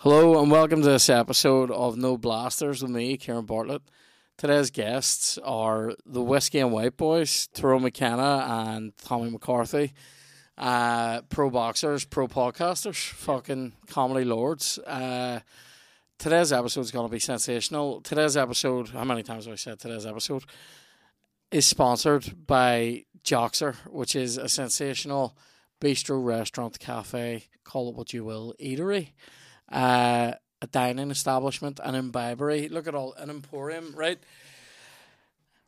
Hello and welcome to this episode of No Blasters with me, Ciaran Bartlett. Today's guests are the Whiskey and White Boys, Tyrone McKenna and Tommy McCarthy. Uh, pro boxers, pro podcasters, fucking comedy lords. Uh, today's episode is going to be sensational. Today's episode, how many times have I said today's episode? Is sponsored by Joxer, which is a sensational bistro, restaurant, cafe, call it what you will, eatery, uh, a dining establishment, an imbibery. Look at all an emporium, right?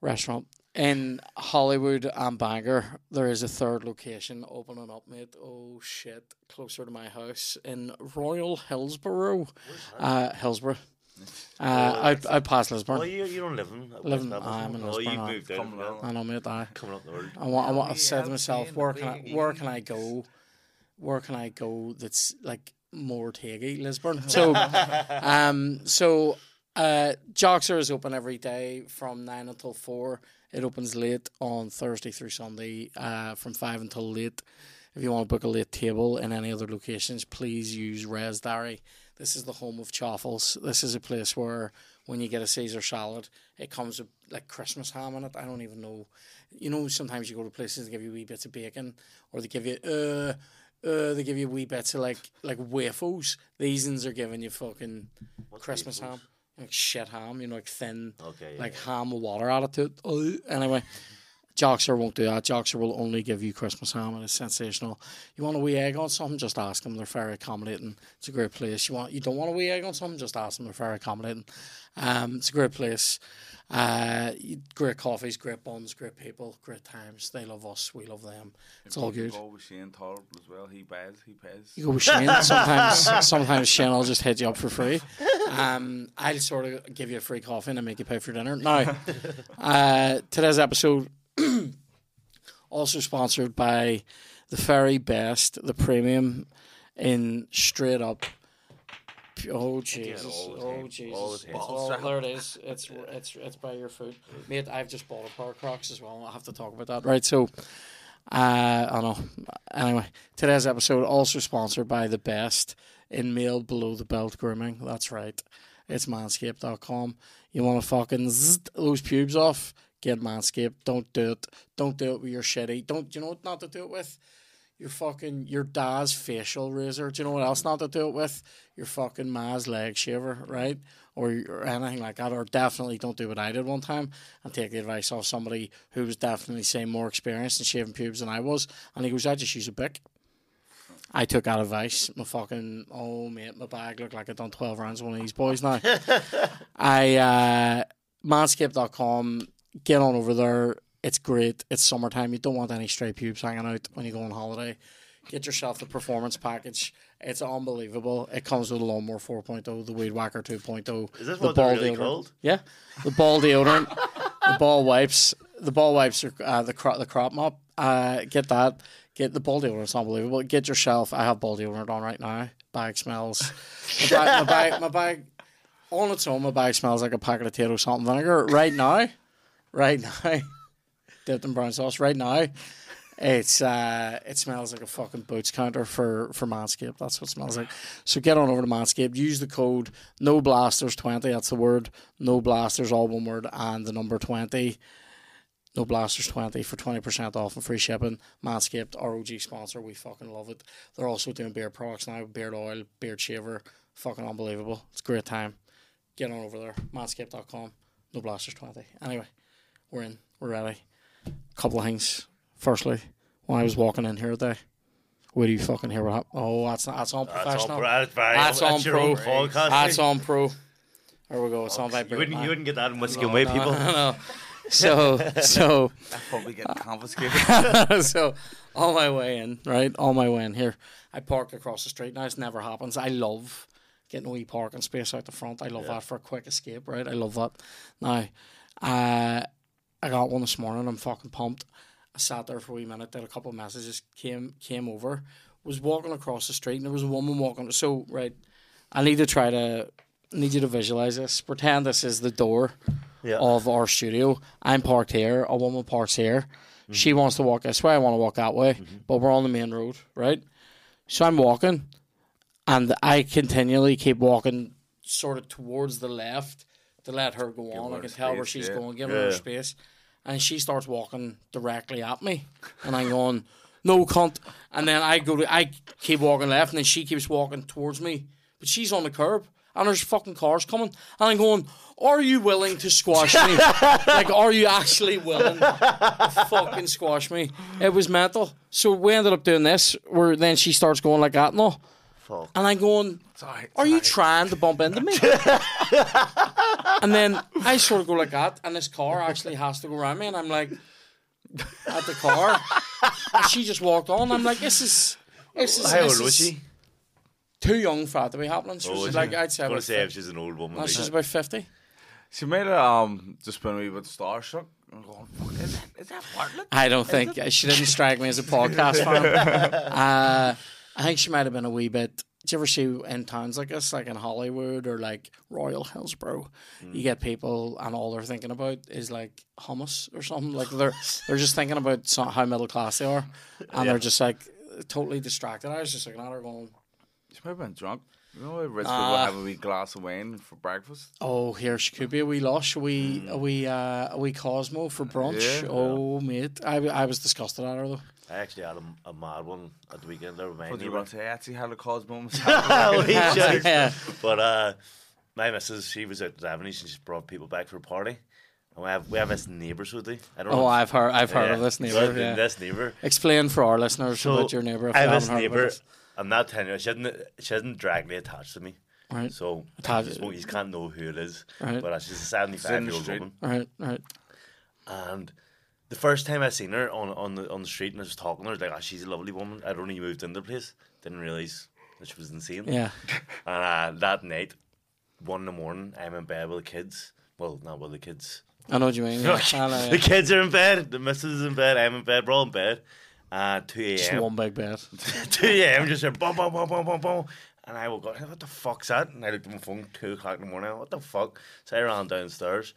Restaurant in Holywood and Bangor. There is a third location opening up, mate. Oh shit, closer to my house in Royal Hillsborough, uh, Hillsborough. Uh, I I passed Lisburn. Well, you, you don't live in Live I'm in Belfast. Oh, you aye. moved out. Coming well, I know, mate. I. coming up the world. I want. I want. I we said to myself, seen where can I, where can I go? Where can I go? That's like more taggy, Lisburn. So, um, so uh, Joxer is open every day from nine until four. It opens late on Thursday through Sunday, uh, from five until late. If you want to book a late table in any other locations, please use ResDiary. This is the home of chaffles. This is a place where when you get a Caesar salad, it comes with like Christmas ham in it. I don't even know. You know, sometimes you go to places and give you wee bits of bacon, or they give you uh, uh, they give you wee bits of like like waffles. These ones are giving you fucking What's Christmas waffles? ham, like shit ham. You know, like thin, Okay. yeah, like yeah. ham with water added to it. Anyway. Joxer won't do that. Joxer will only give you Christmas ham and it's sensational. You want a wee egg on something, just ask them. They're very accommodating. It's a great place. You want you don't want a wee egg on something, just ask them. They're very accommodating. Um, it's a great place. Uh, great coffees, great buns, great people, great times. They love us, we love them. It's all good. Go with Shane Torp as well. He pays. He pays. You go with Shane. Sometimes, sometimes Shane will just hit you up for free. Um, I'll sort of give you a free coffee and make you pay for dinner. Now, uh, today's episode also sponsored by the very best, the premium in straight up. Oh Jesus! Oh Jesus! the It's time. all, there it is. It's it's it's by your food, mate. I've just bought a pair of Crocs as well. I'll have to talk about that, right? So, uh, I don't know. Anyway, today's episode also sponsored by the best in male below the belt grooming. That's right. It's manscaped.com. You want to fucking zzz those pubes off? Get Manscaped. Don't do it. Don't do it with your shitty. Don't you know what not to do it with? Your fucking your dad's facial razor. Do you know what else not to do it with? Your fucking Ma's leg shaver, right? Or, or anything like that. Or definitely don't do what I did one time and take the advice of somebody who was definitely say more experienced in shaving pubes than I was. And he goes, I just use a bic. I took that advice. My fucking oh mate, my bag looked like I'd done twelve rounds with one of these boys now. I uh manscaped.com, get on over there. It's great. It's summertime. You don't want any stray pubes hanging out when you go on holiday. Get yourself the performance package. It's unbelievable. It comes with a lawnmower 4.0, the Weed Whacker 2.0. Is this the what ball really deodorant. called? Yeah, the ball deodorant, the ball wipes. The ball wipes are uh, the crop the crop mop. Uh, get that. Get the ball deodorant. It's unbelievable. Get yourself. I have ball deodorant on right now. Bag smells. My bag, my bag, my bag on its own. My bag smells like a packet of potato salt and vinegar right now. Right now, dipped in brown sauce. Right now, it's uh, it smells like a fucking boots counter for for Manscaped. That's what it smells like. So get on over to Manscaped. Use the code No Blasters twenty. That's the word No Blasters, all one word, and the number twenty. No Blasters twenty for twenty percent off and free shipping. Manscaped, ROG sponsor. We fucking love it. They're also doing beard products now. Beard oil, beard shaver. Fucking unbelievable. It's a great time. Get on over there. Manscaped.com. No Blasters twenty. Anyway, we're in. We're ready. Couple of things. Firstly, when I was walking in here today, where do you fucking hear what happened? Oh, that's not, that's on That's professional. on, that's very, That's that's on pro. podcast. That's on pro. There we go. It's on you, vibrate. wouldn't, you wouldn't get that in Whiskey and No, no, people. no, no. So so I probably get confiscated. so on my way in, right? On my way in here, I parked across the street. Now this never happens. I love getting a wee parking space out the front. I love that for a quick escape, right? I love that. Now, uh, I got one this morning. I'm fucking pumped. I sat there for a wee minute. Did a couple of messages. Came came over. Was walking across the street, and there was a woman walking. So right, I need to try to need you to visualize this. Pretend this is the door Yeah. of our studio. I'm parked here. A woman parks here. Mm-hmm. She wants to walk this way. I want to walk that way. Mm-hmm. But we're on the main road, right? So I'm walking, and I continually keep walking sort of towards the left to let her go on. I her can tell where she's yeah. going, giving her Yeah. space. And she starts walking directly at me. And I'm going, no cunt. And then I go to, I keep walking left, and then she keeps walking towards me. But she's on the curb, and there's fucking cars coming. And I'm going, are you willing to squash me? like, are you actually willing to fucking squash me? It was mental. So we ended up doing this, where then she starts going like that and all. Fuck. And I'm going, Sorry. are you trying to bump into me? and then I sort of go like that, and this car actually has to go around me, and I'm like, at the car. And she just walked on. I'm like, this is. This is How this old was is she? Too young for that to be happening. She Oh, was was like, she? I'd say, I want about to say if she's an old woman. No, like- she's about 50. She made it um just been a wee bit starstruck. I'm going, is that, is that Bartlett? I don't think she didn't strike me as a podcast fan. Uh, I think she might have been a wee bit. Do you ever see in towns like this, like in Holywood or like Royal Hillsborough, you get people and all they're thinking about is like hummus or something. Like they're they're just thinking about so, how middle class they are, and they're just like totally distracted. I was just looking at her going, She might have been drunk. You know, rich people Ah. have a wee glass of wine for breakfast. "Oh, here she could be a wee lush, a wee a wee uh, a wee Cosmo for brunch." Yeah. oh, mate, I, I was disgusted at her though. I actually had a, a mad one at the weekend there with my What do you neighbour. want to say? I actually had a Cosmo myself. Oh, yeah. But uh, my missus, she was out at Avenues and she brought people back for a party. And we have we have this neighbours with me. I don't know. Oh, if- I've heard I've heard yeah. of this neighbour. I've Yeah. This neighbour. Explain for our listeners So, about your neighbour. I have this haven't heard about neighbour. I'm not telling you. She hasn't. She hasn't directly attached to me. Right. So Attached- you can't know who it is. Right. But uh, she's a 75 year old street. woman. Right, right. And the first time I seen her on on the on the street and I was talking to her, I was like, oh, she's a lovely woman. I'd only moved into the place. Didn't realise that she was insane. Yeah. And uh, that night, one in the morning, I'm in bed with the kids. Well, not with the kids. I know what you mean. Yeah. Know, yeah. The kids are in bed. The missus is in bed. I'm in bed. We're all in bed. Uh, 2 a.m. Just one big bed. 2 a.m. just heard boom, boom, boom, boom, boom, boom. And I woke up, what the fuck's that? And I looked at my phone, 2 o'clock in the morning. What the fuck? So I ran downstairs,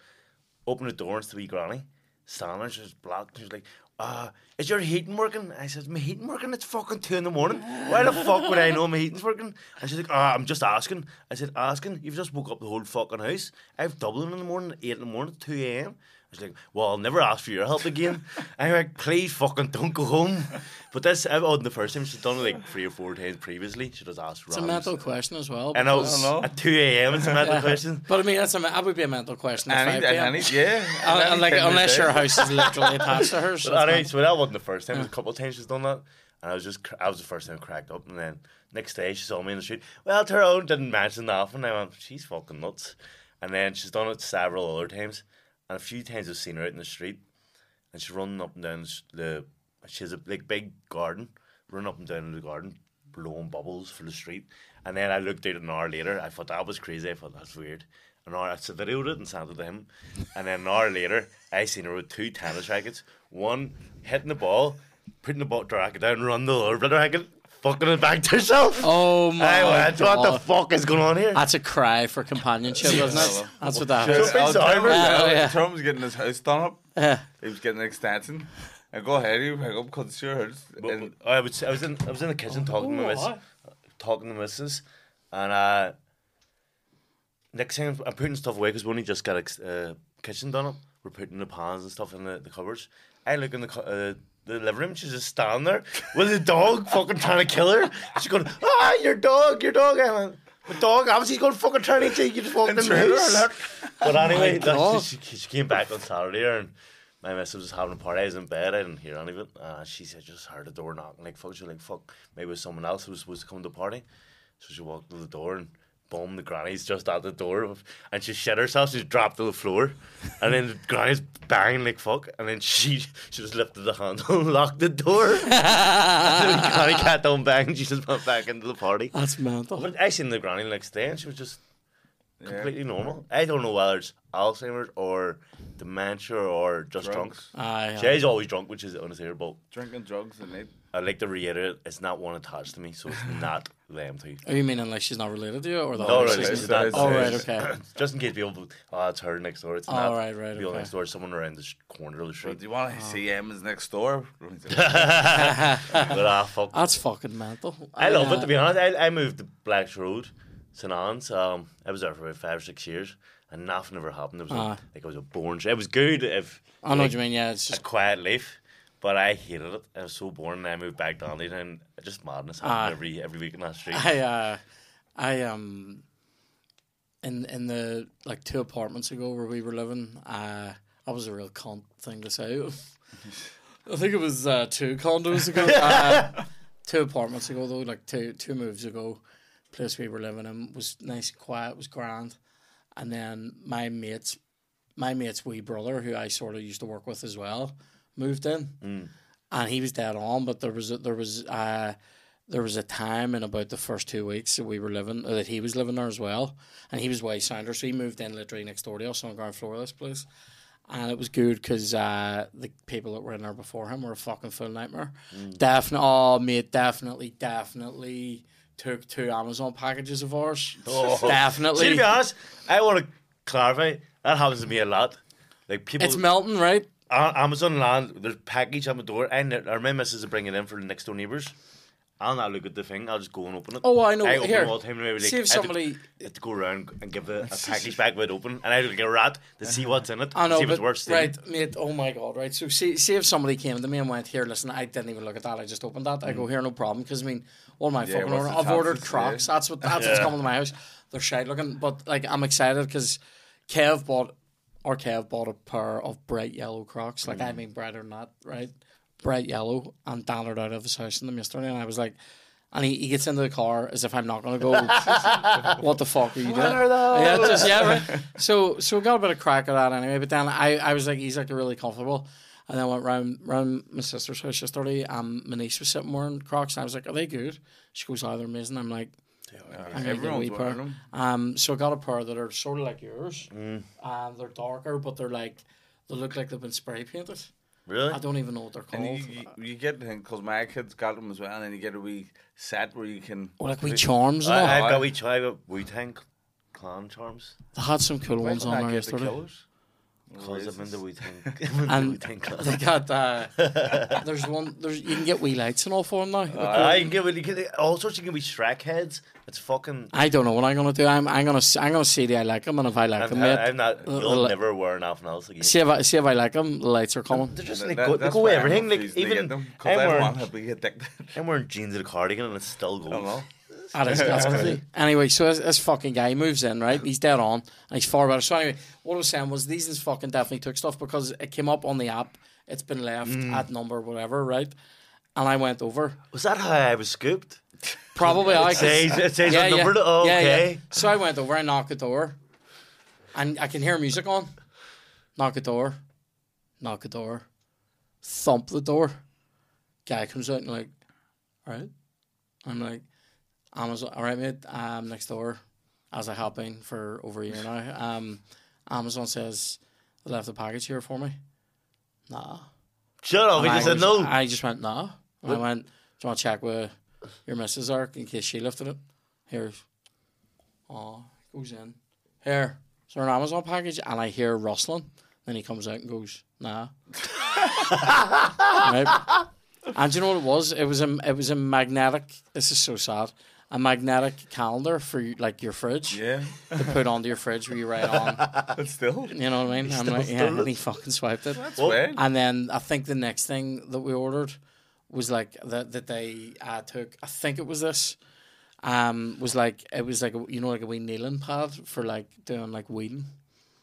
opened the door, and it's the wee granny. She was blocked. She was like, uh, is your heating working? I said, my heating working? It's fucking 2 in the morning. Why the fuck would I know my heating's working? And she's like, ah, I'm just asking. I said, asking? You've just woke up the whole fucking house. I have Dublin in the morning, 8 in the morning, 2 a.m. I was like, well, I'll never ask for your help again. I'm like, please fucking don't go home. But this, I've on the first time, she's done it like three or four times previously. She just asked for It's a mental question as well. I know, I know. at 2 a.m. it's a mental question. But I mean, that's a, that would be a mental question. At Any, 5 p.m. any, yeah. Uh, any like, time of unless day. your house is literally attached to hers. But anyway, so that wasn't the first time. It was a couple of times she's done that. And I was just, I was the first time I cracked up. And then next day she saw me in the street. Well, to her own, didn't mention that. And I went, she's fucking nuts. And then she's done it several other times. And a few times I've seen her out in the street. And she's running up and down the, she has a like big garden, running up and down the garden, blowing bubbles for the street. And then I looked at it an hour later. I thought that was crazy. I thought that's weird. An hour, so videoed it and it to him. And then an hour later, I seen her with two tennis rackets. One hitting the ball, putting the ball racket down, run the other racket, fucking it back to herself. Oh my I went, what the fuck is going on here? That's a cry for companionship, isn't it? That's what that Sure, is. big I'll sorry tell about you, that. uh, Yeah. Tom was getting his house done up. Yeah. He was getting an extension. And go ahead, you pick up because it's your house. But- And but I was I was in I was in the kitchen talking to my miss, talking to missus, and uh, next thing I'm putting stuff away because we only just got a uh, kitchen done up. We're putting the pans and stuff in the, the cupboards. I look in the cu- uh, the living room. She's just standing there with the dog, fucking trying to kill her. She's going, ah, your dog, your dog. I went, the dog, obviously, going fucking trying to eat you. You just walked in the Intruder house. But anyway, my that, God. she, she, she came back on Saturday and my missus was having a party. I was in bed. I didn't hear any of it. Uh, she said, just heard the door knocking. Like, fuck, she was like, fuck, maybe it was someone else who was supposed to come to the party. So she walked to the door and boom, the granny's just at the door. And she shit herself. She dropped to the floor. And then the granny's banging like fuck. And then she she just lifted the handle and locked the door. and the granny cat don't bang. She just went back into the party. That's mental. But I seen the granny the next day and she was just completely normal. I don't know whether it's Alzheimer's or dementia or just drunk. Drugs. Aye, aye. Jay's always drunk, which is unassailable. Drinking drugs and it. I like to reiterate, it's not one attached to me, so it's not them two. Are you meaning like she's not related to you, or the No, other no, sister? it's. Oh, right, okay. Just in case people, oh, it's her next door. It's Oh, not. right, right, People okay. next door. Someone around the sh- corner of the So street. do you want to see Emma's next door? but ah, fuck. That's fucking mental. I love uh, it to be honest. I, I moved to Blacks Road, St Anne's. Um, I was there for about five or six years, and nothing ever happened. It was Ah. like, like it was a boring. It was good if I know what you mean. Yeah, it's a just quiet life, but I hated it. I was so bored, And I moved back down there, and just madness happened Ah. every every week in that street. I uh, I um, in in the like two apartments ago where we were living, uh, that was a real cunt thing to say. I think it was uh, two condos ago, uh, two apartments ago though, like two two moves ago. Place we were living in was nice and quiet, was grand, and then my mates, my mate's wee brother, who I sort of used to work with as well, moved in, and he was dead on. But there was a, there was uh, there was a time in about the first two weeks that we were living uh, that he was living there as well, and he was way sounder, so he moved in literally next door to us on the ground floor of this place. And it was good because uh, the people that were in there before him were a fucking full nightmare. Definitely, oh mate, definitely, definitely took two Amazon packages of ours. Oh. Definitely, See, to be honest, I want to clarify that happens to me a lot. Like people, it's melting, right? A- Amazon land, there's package on the door, and or my missus is bringing it in for the next door neighbours. I'll not look at the thing. I'll just go and open it. Oh, I know. I open Here, them all the time. and maybe, like, see if I have to- somebody- I have to go around and give the a package back wide open, and I look like a rat to see what's in it. I know, see if it's but worth stealing. right, mate. Oh my god, right. So see, see if somebody came to me and went, "Here, listen, I didn't even look at that. I just opened that." I go, mm. "Here, no problem." Because I mean, all my Yeah, fucking what's order, I've ordered chances, Crocs. That's what that's what's coming to my house. They're shite looking, but like I'm excited because Kev bought or Kev bought a pair of bright yellow Crocs. Like Mm. I mean, brighter than that, right? Bright yellow, and Dannered out of his house in them yesterday, and I was like. And he, he gets into the car as if I'm not going to go. what the fuck are you doing? are? Yeah, just yeah. Right. So so we got a bit of crack at that anyway. But then I, I was like, he's like really comfortable. And then I went round round my sister's house yesterday. and my niece was sitting wearing Crocs, and I was like, "Are they good?" She goes, "Oh, they're amazing." I'm like, "I'm gonna get a Everyone's wearing pair." them. Um, so I got a pair that are sort of like yours, Mm. and they're darker, but they're like they look like they've been spray painted. Really? I don't even know what they're And called. you, you, you get because my kids got them as well, and then you get a wee set where you can. or like wee charms. I, I've got wee, I got Wu Tang clan charms they had some cool Why ones on I there get the yesterday. killers? because I'm in the Wu Tang. And Wu Tang clan. they got uh, there's one there's you can get wee lights and all for them now. I can get it. You can, all sorts. You can be Shrek heads. It's fucking. I don't know what I'm gonna do. I'm I'm gonna I'm gonna see the I like them, and if I like I'm, them, I'm not. uh, You'll uh, never wear nothing else again. see if I see if I like them. The lights are coming. They're just That- like that- go, they that's go everything. Like even get them, 'cause I'm wearing, want to be addicted. I'm wearing jeans and a cardigan and it's still goes. I don't know. That's, crazy. Anyway, so this, this fucking guy moves in, right? He's dead on, and he's far better. So anyway, what I was saying was these is fucking definitely took stuff because it came up on the app. It's been left Mm. at number whatever, right? And I went over. Was that how I was scooped? Probably I It says it says a number. Oh, yeah, okay. yeah. So I went over, I knocked the door, and I can hear music on. Knock the door, knock the door, thump the door. Guy comes out and like, all right. I'm like, Amazon, all right, mate. Um, next door, as I have been for over a year now. Um, Amazon says they left a package here for me. Nah. Shut up. He And just I said was- no. I just went, nah. And I went, do you want to check with your missus Ark in case she lifted it? Here. Oh, goes in. Here. Is there an Amazon package? And I hear rustling. Then he comes out and goes, nah. right? And do you know what it was? It was a it was a magnetic. This is so sad. A magnetic calendar for like your fridge Yeah, to put onto your fridge where you write on. but still, You know what I mean? I'm still like, yeah, and he fucking swiped it. that's Well, weird. And then I think the next thing that we ordered was like that that they uh, took. I think it was this. Um, was like it was like a, you know like a wee kneeling pad for like doing like weeding.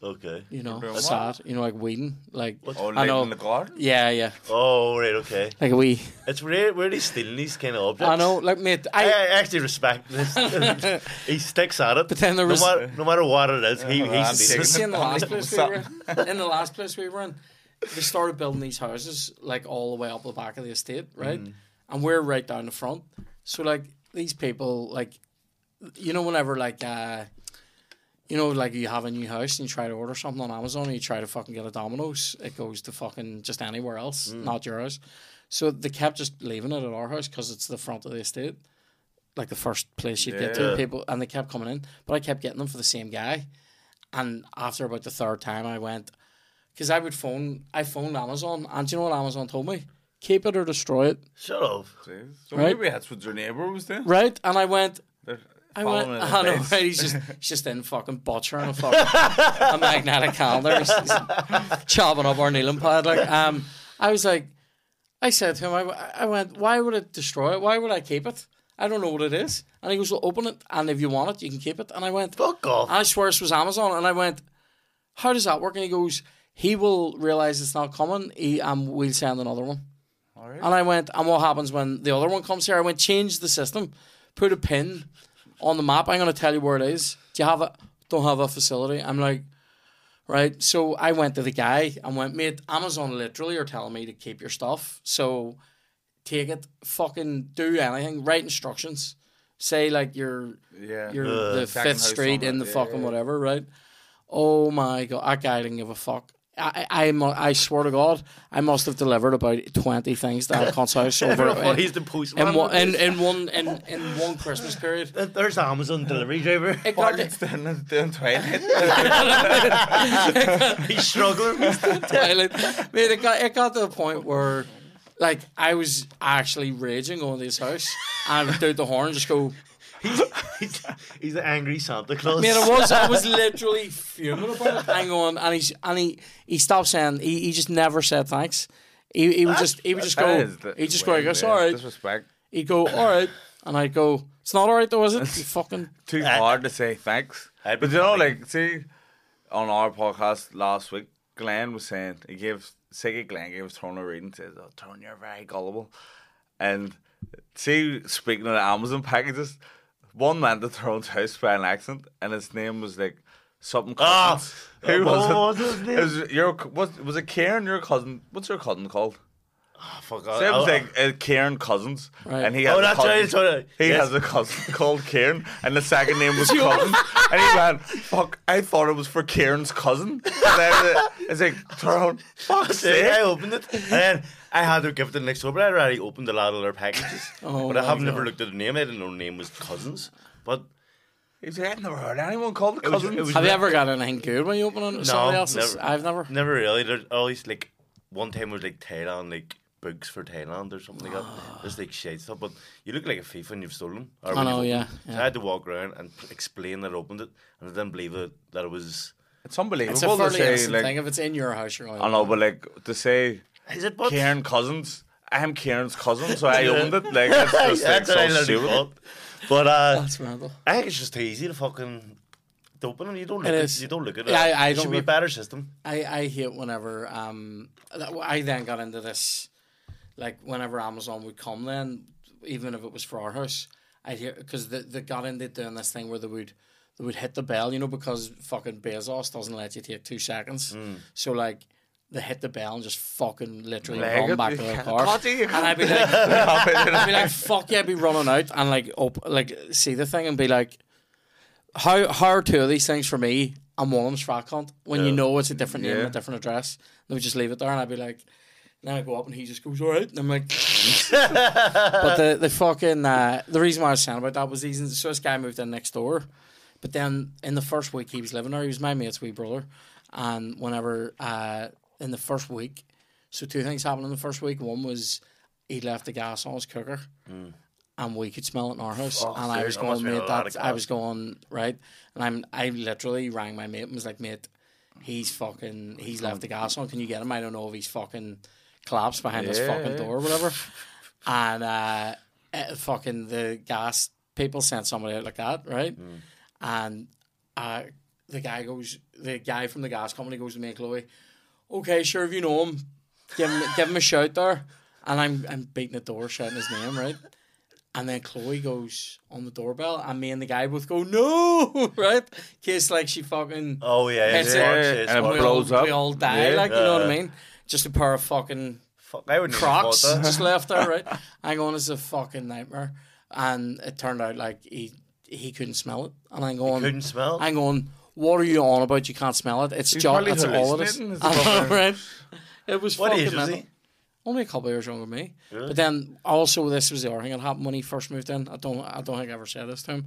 Okay. You know, doing sad. You know, like weeding. Like Oh, I late know. in the garden. Yeah, yeah. Oh right. Okay. Like a wee. It's really really stealing these kind of objects. I know. Like mate, I, I. I actually respect this. he sticks at it. But then there was- no matter, no matter what it is, he, he's Andy stealing See, in the last place we were in, in the last place we were in, they started building these houses like all the way up the back of the estate, right? And we're right down the front. So like these people, like you know, whenever like uh, you know, like you have a new house and you try to order something on Amazon and you try to fucking get a Domino's, it goes to fucking just anywhere else, mm. not yours. So they kept just leaving it at our house because it's the front of the estate, like the first place you would get to. People and they kept coming in, but I kept getting them for the same guy. And after about the third time, I went because I would phone. I phoned Amazon, and do you know what Amazon told me? Keep it or destroy it, Shut up. See? So Right. maybe that's what your neighbour was doing. right? And I went. I went, in I know, his right? He's just, he's just in fucking butchering a fucking a magnetic calendar, he's, he's chopping up our kneeling pad. Like, um, I was like, I said to him, I, I went, why would it destroy it? Why would I keep it? I don't know what it is. And he goes, well, open it, and if you want it, you can keep it. And I went, Fuck off. and I swear this was Amazon. And I went, how does that work? And he goes, he will realize it's not coming. He, um, we'll send another one. And I went, and what happens when the other one comes here? I went, change the system, put a pin on the map. I'm going to tell you where it is. Do you have it? Don't have a facility. I'm like, right. So I went to the guy and went, mate, Amazon literally are telling me to keep your stuff. So take it, fucking do anything, write instructions. Say like you're Yeah. you're Uh, the Fifth Street in the yeah, fucking yeah. whatever, right? Oh my god, that guy didn't give a fuck. I, I, I, swear to God, I must have delivered about twenty things to Alcon's house over Well, he's the postman. in, one, in, in one in, in one Christmas period. There's Amazon delivery driver. It doing, doing twilight. He's struggling. Twilight. Mate, it got it got to the point where, like, I was actually raging going to his house, and I would do the horn, just go. He's, he's, he's an angry Santa Claus. Man, I was I was literally fuming about it. Hang on, and he's and he he stopped saying he, he just never said thanks. He, he would just he would just That go is the- he just go I way, guess yeah, all right. Disrespect. He'd go all right, and I'd go it's not all right though, is it? You fucking Too I- hard to say thanks. I'd But you know, funny. like, see, on our podcast last week, Glenn was saying he gave Siggy Glenn gave Tyrone a reading. Says, "Oh, Tyrone, you're very gullible." And see, speaking of the Amazon packages, one went to Tyrone's house by an accident, and his name was like something. Ah, Cousins. Who what was it? was his name? It was your was was it Kieran? Your cousin? What's your cousin called? Fuck So it was like uh, Kieran Cousins, Right. and he has Oh, that's cousin, right, that's right. He Yes. has a cousin called Kieran, and the second name was Cousin. and he went, "Fuck! I thought it was for Kieran's cousin." And then uh, it's like, Tyrone, fuck's See, I opened it, and then I had to give it to the next door, but I already opened a lot of their packages. Oh but I my have never looked at the name. I didn't know the name was Cousins. But He's like, I've never heard anyone called was- Cousins. it was- Have you ever got anything good when you open on somebody else's? never. I've never. never really. There's always like one time was like Thailand, like books for Thailand or something like that. Just like shit stuff. But you look like a thief when you've stolen. Or I know, you've yeah. So. I had to walk around and explain that I opened it, and I didn't believe it that it was. It's unbelievable It's a to fairly say, like, thing. If it's in your house, you're going. I know, but like to say Is it? But Kieran Cousins. I'm Kieran's cousin, so I Yeah. owned it. Like that's just like That's so stupid. about. But uh, That's mental. I think it's just too easy to fucking to open them. You don't look It at is. you don't look at it. Yeah, I- I It don't should be a look- better system. I, I hate whenever um that, I then got into this like whenever Amazon would come then even if it was for our house I'd hear because they, they got into doing this thing where they would they would hit the bell you know because fucking Bezos doesn't let you take two seconds so like they hit the bell and just fucking literally Leg run back to their car and I'd be like I'd be like fuck yeah I'd be running out and like op- like see the thing and be like how how are two of these things for me and one of them's frat cunt when you know it's a different name and a different address. They would just leave it there and I'd be like, then I go up and he just goes, all right. And I'm like, but the, the fucking, uh, the reason why I was saying about that was these, so this guy moved in next door. But then in the first week he was living there, he was my mate's wee brother. And whenever, uh, in the first week, so two things happened in the first week. One was he left the gas on his cooker. And we could smell it in our house, Fuck's and I was going, mate. That I was going right, and I'm. I literally rang my mate and was like, mate, he's fucking. He's left the gas on. Can you get him? I don't know if he's fucking collapsed behind this Yeah, fucking door or whatever. and uh, eh, fucking the gas people sent somebody out like that, right? And uh, the guy goes, the guy from the gas company goes to me Chloe, okay, sure, if you know him, give him, give him a shout there. And I'm, I'm beating the door, shouting his name, right? And then Chloe goes on the doorbell, and me and the guy both go, no, right? Case like she fucking. Oh yeah, It's it's a- Yeah, it's and it March. we, all, blows up. we all die, Yeah. like, you know what I mean? Just a pair of fucking Fuck, I wouldn't Crocs Have thought just left there, right? I'm going, it's a fucking nightmare. And it turned out like he he couldn't smell it. And I'm going, Couldn't smell. I'm going, What are you on about? You can't smell it. It's He's just that's all it is. hallucinating, is I the know, problem. right? It was What fucking age was mental. he? Only a couple of years younger than me. But then also this was the other thing that happened when he first moved in. I don't I don't think I ever said this to him.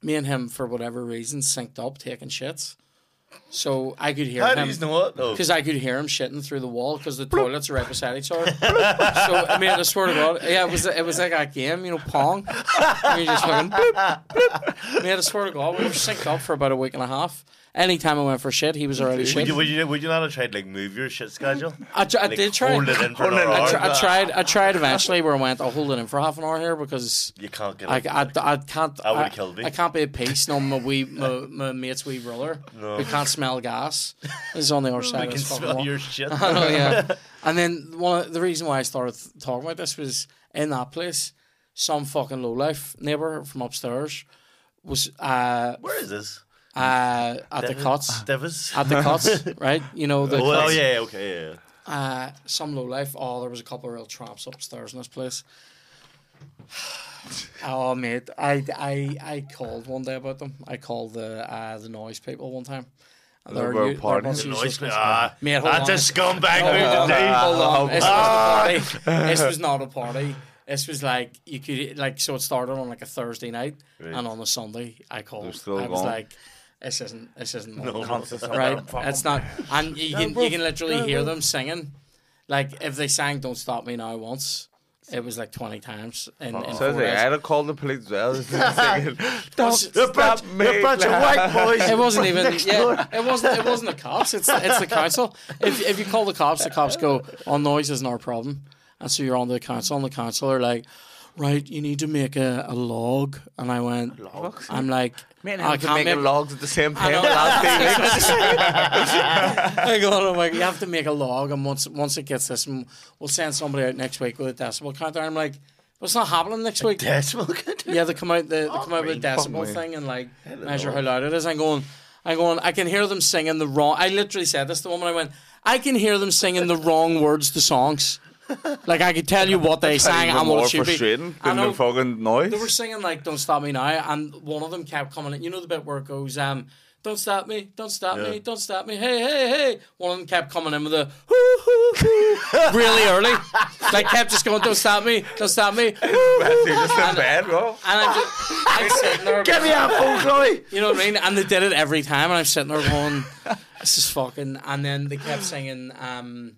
Me and him for whatever reason synced up taking shits. So I could hear How do him you know what? Oh. No. because I could hear him shitting through the wall because the toilets are right beside each other. so I mean, I swear to God, yeah, it was it was like a game, you know, pong. And you just fucking bloop, bloop. I mean, I swear to God, we were synced up for about a week and a half. Anytime I went for shit, he was already Would shit. you, would you would you not have tried like move your shit schedule? I, tr- I Like, did try. Hold it in for Hold it an hour. I, tr- I tried. I tried eventually where I went. I'll hold it in for half an hour here because You can't get I, it. I, I can't. I would've I, killed me. I can't be at peace. No, my wee, my, my mate's wee brother No. who can't smell gas is on the other side I of can this fucking smell wall. your shit. I know, yeah. And then one of the reason why I started th- talking about this was in that place, some fucking lowlife neighbor from upstairs was uh Where is this? Uh at the Cots. Devis. At the Cots, right? You know the Oh, oh cuts. yeah, okay, yeah. Uh, some low life. Oh, there was a couple of real traps upstairs in this place. oh mate, I, I I called one day about them. I called the uh, the noise people one time. And They they're were u- they're partying. The noise. place. Ah, Mate, hold that's on. a scumbag Hold move on, to do. hold on. This was Ah. not a party. This was not a party. This was like you could like so it started on like a Thursday night, Right. and on a Sunday I called. Still I was going. like, this isn't this isn't No. right. It's not, and you can you can literally hear them singing. Like if they sang "Don't Stop Me Now" once, it was like twenty times in, in oh. So four they days. had to call the police as well. Singing, Don't You're a bunch, me you're a bunch of white boys. It wasn't even yeah. It wasn't it wasn't the cops. It's it's the council. If if you call the cops, the cops go, "Oh, noise isn't our problem," and so you're on the council, and the council are like, "Right, you need to make a, a log." And I went, "I'm like, Man, I I can can't make make- logs at the same time. know. last three weeks. I go, I'm like, you have to make a log, and once once it gets this, we'll send somebody out next week with a decibel counter. I'm like, what's not happening next week. Decimal counter. Yeah, they come out the they come out with a me. thing and like measure how loud it is. I'm going, I'm going. I can hear them singing the wrong. I literally said this to the woman. I went, I can hear them singing the wrong words to songs. Like I could tell you what they sang Even and what more it should be. frustrating I than know. the fucking noise. They were singing like "Don't Stop Me Now," and one of them kept coming in. You know the bit where it goes, um, "Don't stop me, don't stop me, don't stop me, hey, hey, hey." One of them kept coming in with a hoo, hoo, hoo, really early. Like kept just going, "Don't stop me, don't stop me." hoo, hoo." You're just in And- bed, bro. And I'm just, I'm sitting there. Get me out, phone, Chloe. You know what I mean? And they did it every time, and I'm sitting there going, "This is fucking." And then they kept singing, um,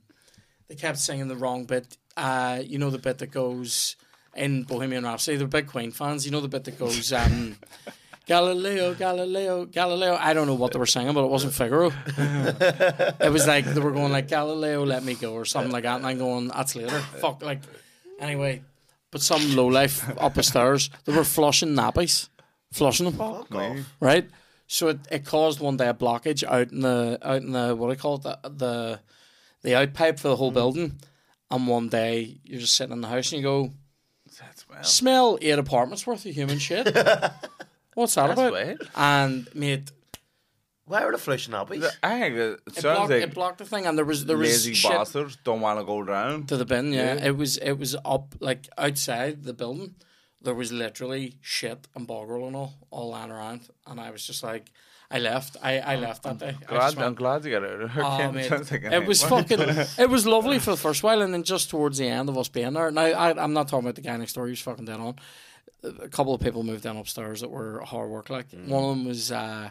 they kept singing the wrong bit. Uh, you know the bit that goes in Bohemian Rhapsody. They're big Queen fans. You know the bit that goes, um, Galileo, Galileo, Galileo. I don't know what they were singing, but it wasn't Figaro. it was like they were going like Galileo, let me go, or something like that. And I'm going, that's later. Fuck, like anyway. But some low life up the stairs, they were flushing nappies, flushing them Me. right? So it, it caused one day a blockage out in the out in the what do you call it the the, the outpipe for the Mm. whole building. And one day you're just sitting in the house and you go, That smell. smell eight apartments worth of human shit. What's that That's about? weird. And mate, Why are the flushing nappies? I think it it blocked, like it blocked the thing, and there was there was lazy shit bastards don't want to go down. to the bin. Yeah. Yeah. it was it was up like outside the building. There was literally shit and boggle and all all lying around, and I was just like, I left. I, I left that day. I Glad, went, I'm glad you got out of there. Oh, mate. Sounds like a It was fucking. It was lovely for the first while, and then just towards the end of us being there. Now, I, I'm not talking about the guy next door. He was fucking dead on. A couple of people moved down upstairs that were hard work. Like one of them was uh,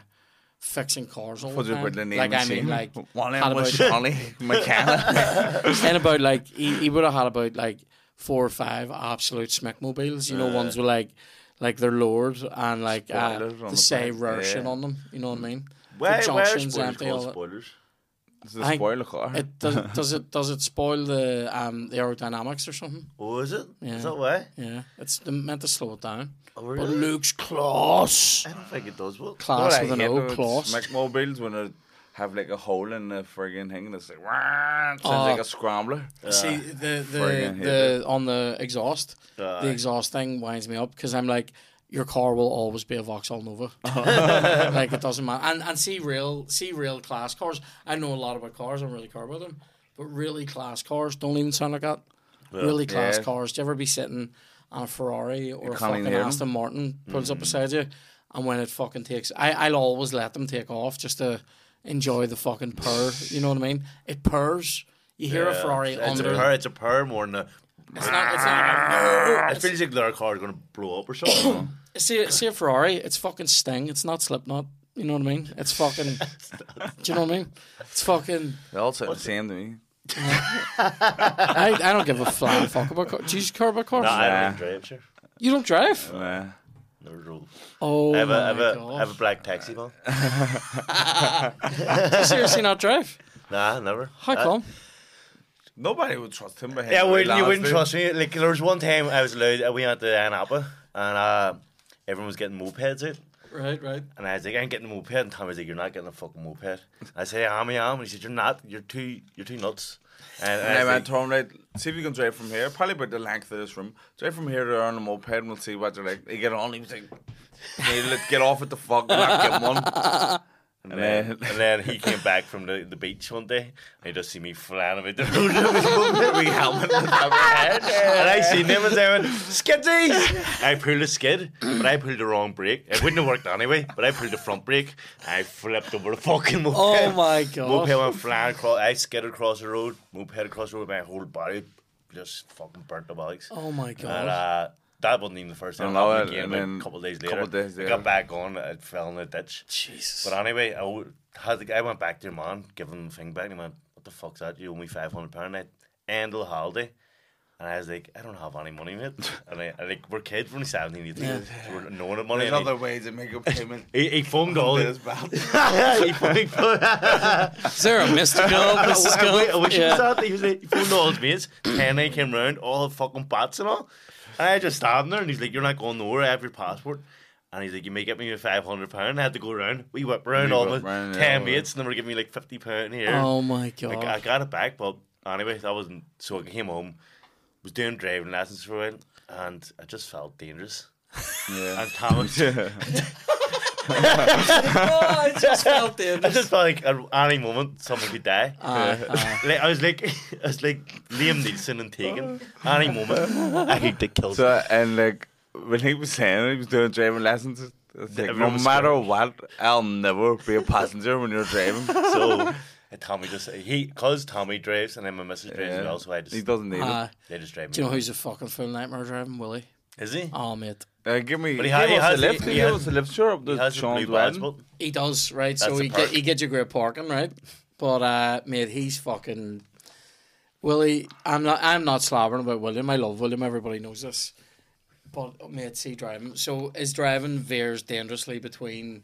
fixing cars all the time. name Like I mean, like one had of them was Johnny McKenna. and about like he, he would have had about like four or five absolute smackmobiles. You know, ones with like like they're lowered and like uh, Spoilers the say back, Russian yeah. on them. You know what I mean? Why, the why are spoilers empty, called spoilers? It's a I think spoiler car. It does it does it does it spoil the um the aerodynamics or something? Oh, is it? Yeah. Is that why? Yeah, it's meant to slow it down. Oh, But? Luke's class, I don't think it does. Well, class with an O, class. McMobiles when they have like a hole in the friggin' thing that's like, sounds Oh. like a scrambler. See the the Friggin' the on the exhaust, Aye. the exhaust thing winds me up because I'm like, your car will always be a Vauxhall Nova. like it doesn't matter. And and see real see real class cars. I know a lot about cars. I don't really care about them, but really class cars don't even sound like that. really class Yeah. cars. Do you ever be sitting on a Ferrari or a fucking even them. Aston Martin pulls Mm. up beside you? and when it fucking takes, I I'll always let them take off just to enjoy the fucking purr. You know what I mean? It purrs. You hear a Yeah, Ferrari it's under. a purr. It's a purr more than a. It's not. It's not. It feels like ah. their car is going to blow up or something. See, see a Ferrari. It's fucking Sting. It's not Slipknot. You know what I mean? It's fucking. do you know what I mean? It's fucking. They all sound the same to me. I, I don't give a flying fuck about cars. Do you care about cars? no, I Nah. don't drive, sure. You don't drive? Nah. No rules. Oh I have a, I my have a, I have a black taxi van. Do you seriously not drive? Nah, never. How Uh, come? Nobody would trust him. Yeah, wouldn't, you wouldn't trust me. Like there was one time I was allowed. uh, We went to Ayia Napa and uh, everyone was getting mopeds out, Right, right. and I was like, "I'm getting a moped," and Tom was like, "You're not getting a fucking moped." I said, "I am, I am," and he said, "You're not. You're too. You're too nuts." And, And I was went like, to him, right, see if you can drive from here, probably about the length of this room. Drive from here to on a moped and we'll see what they're like. They get on, he was like, hey, let get off at the fuck, not one. And then, and then he came back from the, the beach one day, and he just see me flying about the road with his helmet on top of my head. And I seen him and I went, skidsies! I pulled a skid, but I pulled the wrong brake. It wouldn't have worked anyway, but I pulled the front brake. I flipped over the fucking moped. Oh my god! Moped god! went flying across. I skidded across the road. Moped across the road. With my whole body just fucking burnt the bikes. Oh my And god! uh, that wasn't even the first time. I know I it, again, and then a couple of days couple later. of days I got back on. It fell in the ditch. Jesus. But anyway, I w- had the, I went back to your man, giving him the thing back, and he went, "What the fuck's that? You owe me five hundred pound." End of the holiday. And I was like, I don't have any money, mate. And I, I like, we're kids, we're only 17, 18. Yeah. So we're knowing it money. There's and he- other ways to make a payment. he, he phoned all This the. bad. he phoned, Is there a mystical? I, Mrs. I, I, I wish he was Yeah. that. He was like, he phoned all his mates. Ten they came round, all the fucking bats and all. And I just standing there, and he's like, "You're not going nowhere. I have your passport." And he's like, "You may get me a five hundred pound." I had to go around. We whip around We all whip my round, yeah, ten all mates, and they were giving me like fifty pound here. Oh my Like, I got it back, but anyway, that wasn't. So I came home, was doing driving lessons for a while, and I just felt dangerous. Yeah. And Thomas, oh, I just felt it. I it. just felt like at any moment someone could die. Aye, ah, aye. Ah. Like, I was like, I was like Liam Neeson and Taken. Any moment, I could get killed. So, and like, when he was saying he was doing driving lessons, it's like, no matter scared. what, I'll never be a passenger when you're driving. so uh, Tommy just he cause Tommy drives and then my missus drives as Yeah. well, so I just He doesn't need it. Uh, they just drive. Do you know who's a fucking full nightmare driving? Willie. Is he? Oh mate. Uh, give me, But he give ha- he has- a lift. he- he Give has- us a lift, sure, up He to has a Sean's blue badge, wedding. but he does right. That's so he perk. get he gets you great parking right, but uh, mate, he's fucking Willie. I'm not I'm not slobbering about William. I love William. Everybody knows this. But mate, see driving. So his driving veers dangerously between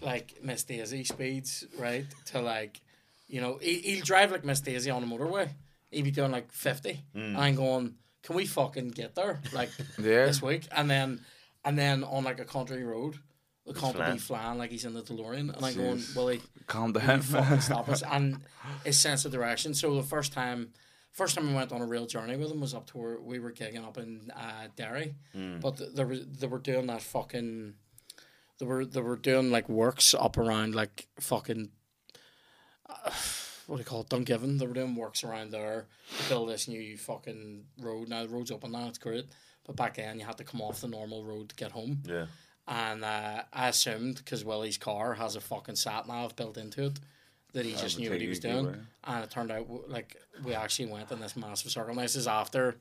like Miss Daisy speeds, right? To like, you know, he, he'll drive like Miss Daisy on the motorway. He'll be doing like fifty, and I'm going, can we fucking get there like Yeah. this week? And then, and then on like a country road, the comp will flying. be flying like he's in the DeLorean, and I'm going, Willie, Calm will you down. fucking stop us? And his sense of direction. So the first time, first time we went on a real journey with him was up to where we were gigging up in uh, Derry, but th- they were they were doing that fucking. They were they were doing like works up around like fucking. Uh, what do you call it? Dungiven. They were doing works around there to build this new fucking road. Now the road's open now, it's great. But back then you had to come off the normal road to get home. yeah. And uh, I assumed because Willie's car has a fucking sat nav built into it that he just knew what he was doing. way. And it turned out like we actually went in this massive circle. Now, this is after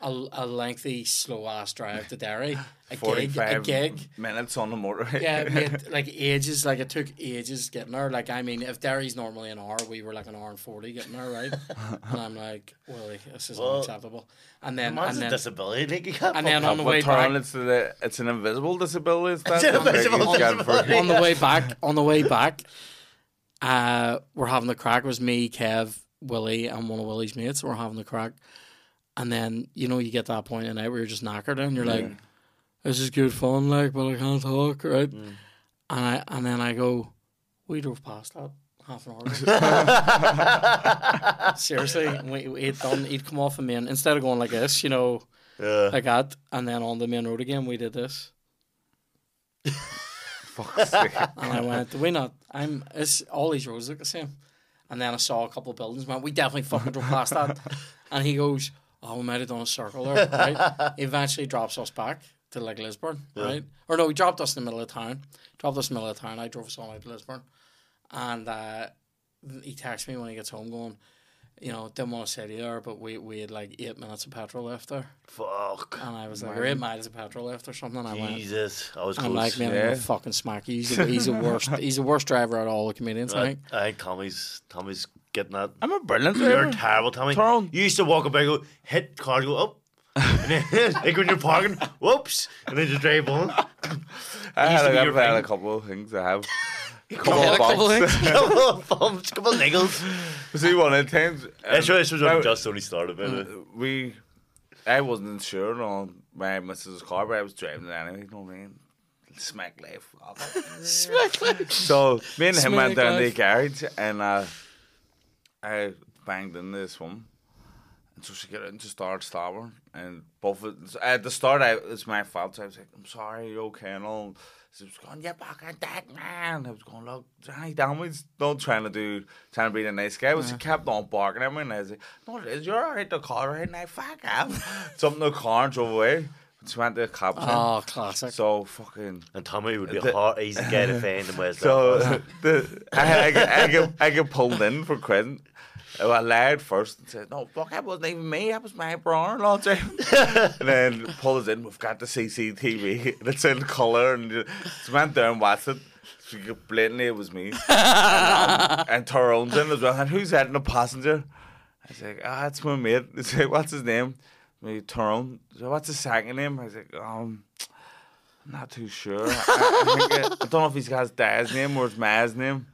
a, a lengthy, slow ass drive to Derry, a gig, a 45 gig. minutes on the motorway. Yeah, mate, like ages. Like it took ages getting there. Like I mean, if Derry's normally an hour, we were like an hour and forty getting there, right? and I'm like, Willie, this is Well, unacceptable. And then, and then, disability. Like, you can't and then on the way back, it's, the, it's an invisible disability. Is that It's an invisible disability. for- on the way back, on the way back, uh, we're having the crack. It was me, Kev, Willie, and one of Willie's mates. We're having the crack, and then you know you get to that point in the night where you're just knackered, and you're like, "This is good fun, like, but I can't talk, right?" Mm. And I and then I go, "We drove past that." Half an hour. ago." Seriously, we, he'd done. He'd come off the main instead of going like this, you know, Yeah. like that, and then on the main road again. We did this. Fuck's sake. And I went, we not? I'm. It's all these roads look the same. And then I saw a couple of buildings. Went, we definitely fucking drove past that. And he goes, oh, we might have done a circle there, right? He eventually drops us back to like Lisburn, right? Or no, he dropped us in the middle of town. Dropped us in the middle of town. I drove us all out to Lisburn, and uh, he texts me when he gets home, going, you know, didn't want to say to there, but we we had like eight minutes of petrol left there, Fuck. and I was like, or eight miles of petrol left or something. And I went, Jesus. I was I'm close. like, man, I'm yeah. fucking smack. He's the, he's the worst. He's the worst driver out of all the comedians. I I, think. I think Tommy's Tommy's getting that. I'm a brilliant You're driver. terrible, Tommy. Tyrone. You used to walk up and go, hit car, go up. and then, like when you're parking, whoops, and then just drive on. I used to had, be a, I've had a couple of things I have. Couple of- couple of things. couple of bumps, couple of niggles. See, one of the times. That's right, this was now, when just only started. But, uh, we, I wasn't insured on my missus' car, but I was driving it anyway. You know what I mean? Smack life. Smack life. So me and him Smack went down to the garage, and uh, I banged into this one. And so she got into start stopping, and both of, at the start, I, it's my fault. So I was like, "I'm sorry, you okay?" And all. She was going, "Yeah, back at that man." I was going, "Look, Johnny Downwards, not trying to do, trying to be the nice guy." But she kept on barking at me, and I was like, "No, it is. You're all right. The car right now. Fuck off." Something the car and drove away. She went to the cops. Oh, classic. So fucking. and Tommy would be The- a hard, easy guy to find in So Belfast. the, I, I, get, I, get, I get pulled in for credit. Well, I lied first and said, no, fuck, that wasn't even me. That was my brother-in-law, and then pull us in. We've got the CCTV. And it's in colour. And just went there and watched it. So blatantly, it was me. and, um, and Tyrone's in as well. And who's that in the passenger? I was like, ah, it's my mate. He's like, what's his name? Me. So what's his second name? I was like, um... I'm not too sure. I, I, think it, I don't know if he's got his dad's name or his ma's name.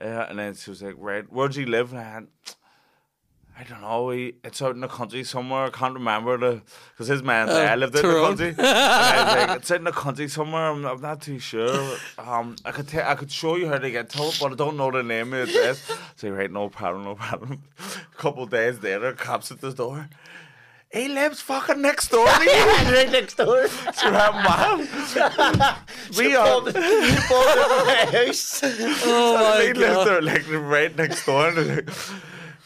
Uh, and then she was like, right, where'd he live? And I, had, I don't know. He, it's out in the country somewhere. I can't remember the because his man dad lived in the country. and I was like, it's out in the country somewhere. I'm, I'm not too sure. Um, I could tell, I could show you how to get to it, but I don't know the name of the address. So right, no problem, no problem. A couple of days later, cops at the door. He lives fucking next door to you. right next door. So I'm mad. we are. Pulled over my house. oh my they live god. there like right next door. And like,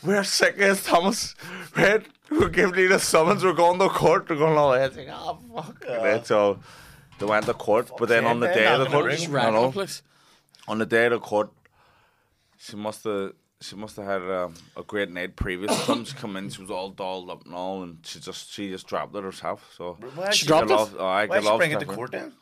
we're sick as Thomas. Right? We're giving you the summons. We're going to court. They're going all that. It's like, oh fuck. And then so they went to court, but then on the day of the court, gonna Just ring. I know, on the day of the court, she must have. She must have had um, a great night previous. Some come in, she was all dolled up and all, and she just she just dropped it herself. So Why She she dropped it? off- oh, I Why got she off bring it to court then?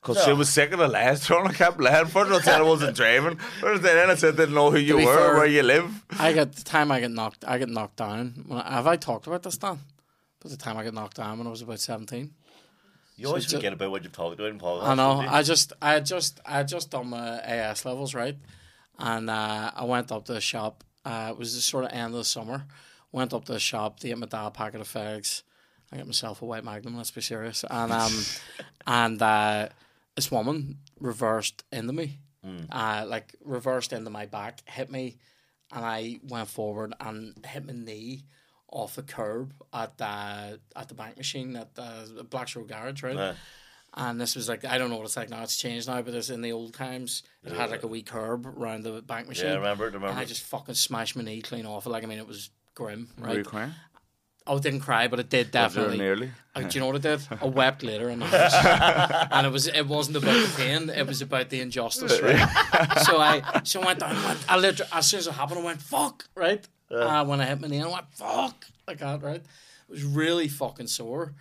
Because she was sick of the last one. I kept lying for her. I said I wasn't driving. But then I said I didn't know who you be were fair- or where you live. I got the time I get knocked. I get knocked down. When I, have I talked about this, Dan? But the time I got knocked down when I was about seventeen. You always So ju- forget about what you've talked about in podcasts. I know. I just, I had just, I just done my AS levels, right? And uh, I went up to the shop. Uh, it was the sort of end of the summer. Went up to the shop to get my dad a packet of fags. I got myself a white magnum. Let's be serious. And um, and uh, this woman reversed into me, uh, like reversed into my back, hit me, and I went forward and hit my knee off the curb at the at the bank machine at the Blackshore Garage, right? Yeah. And this was like I don't know what it's like now. It's changed now, but this in the old times it had like a wee curb around the bank machine. Yeah, I remember it, I remember And I just fucking smashed my knee clean off it. Like I mean, it was grim, Were you right? crying? Oh, it didn't cry, but it did definitely. nearly? Oh, do you know what it did? I wept later in the house, and it was it wasn't about the pain; it was about the injustice, right? so I so I went down. Went, I literally as soon as it happened, I went fuck, right? Uh, when I hit my knee, I went fuck like that, right? It was really fucking sore.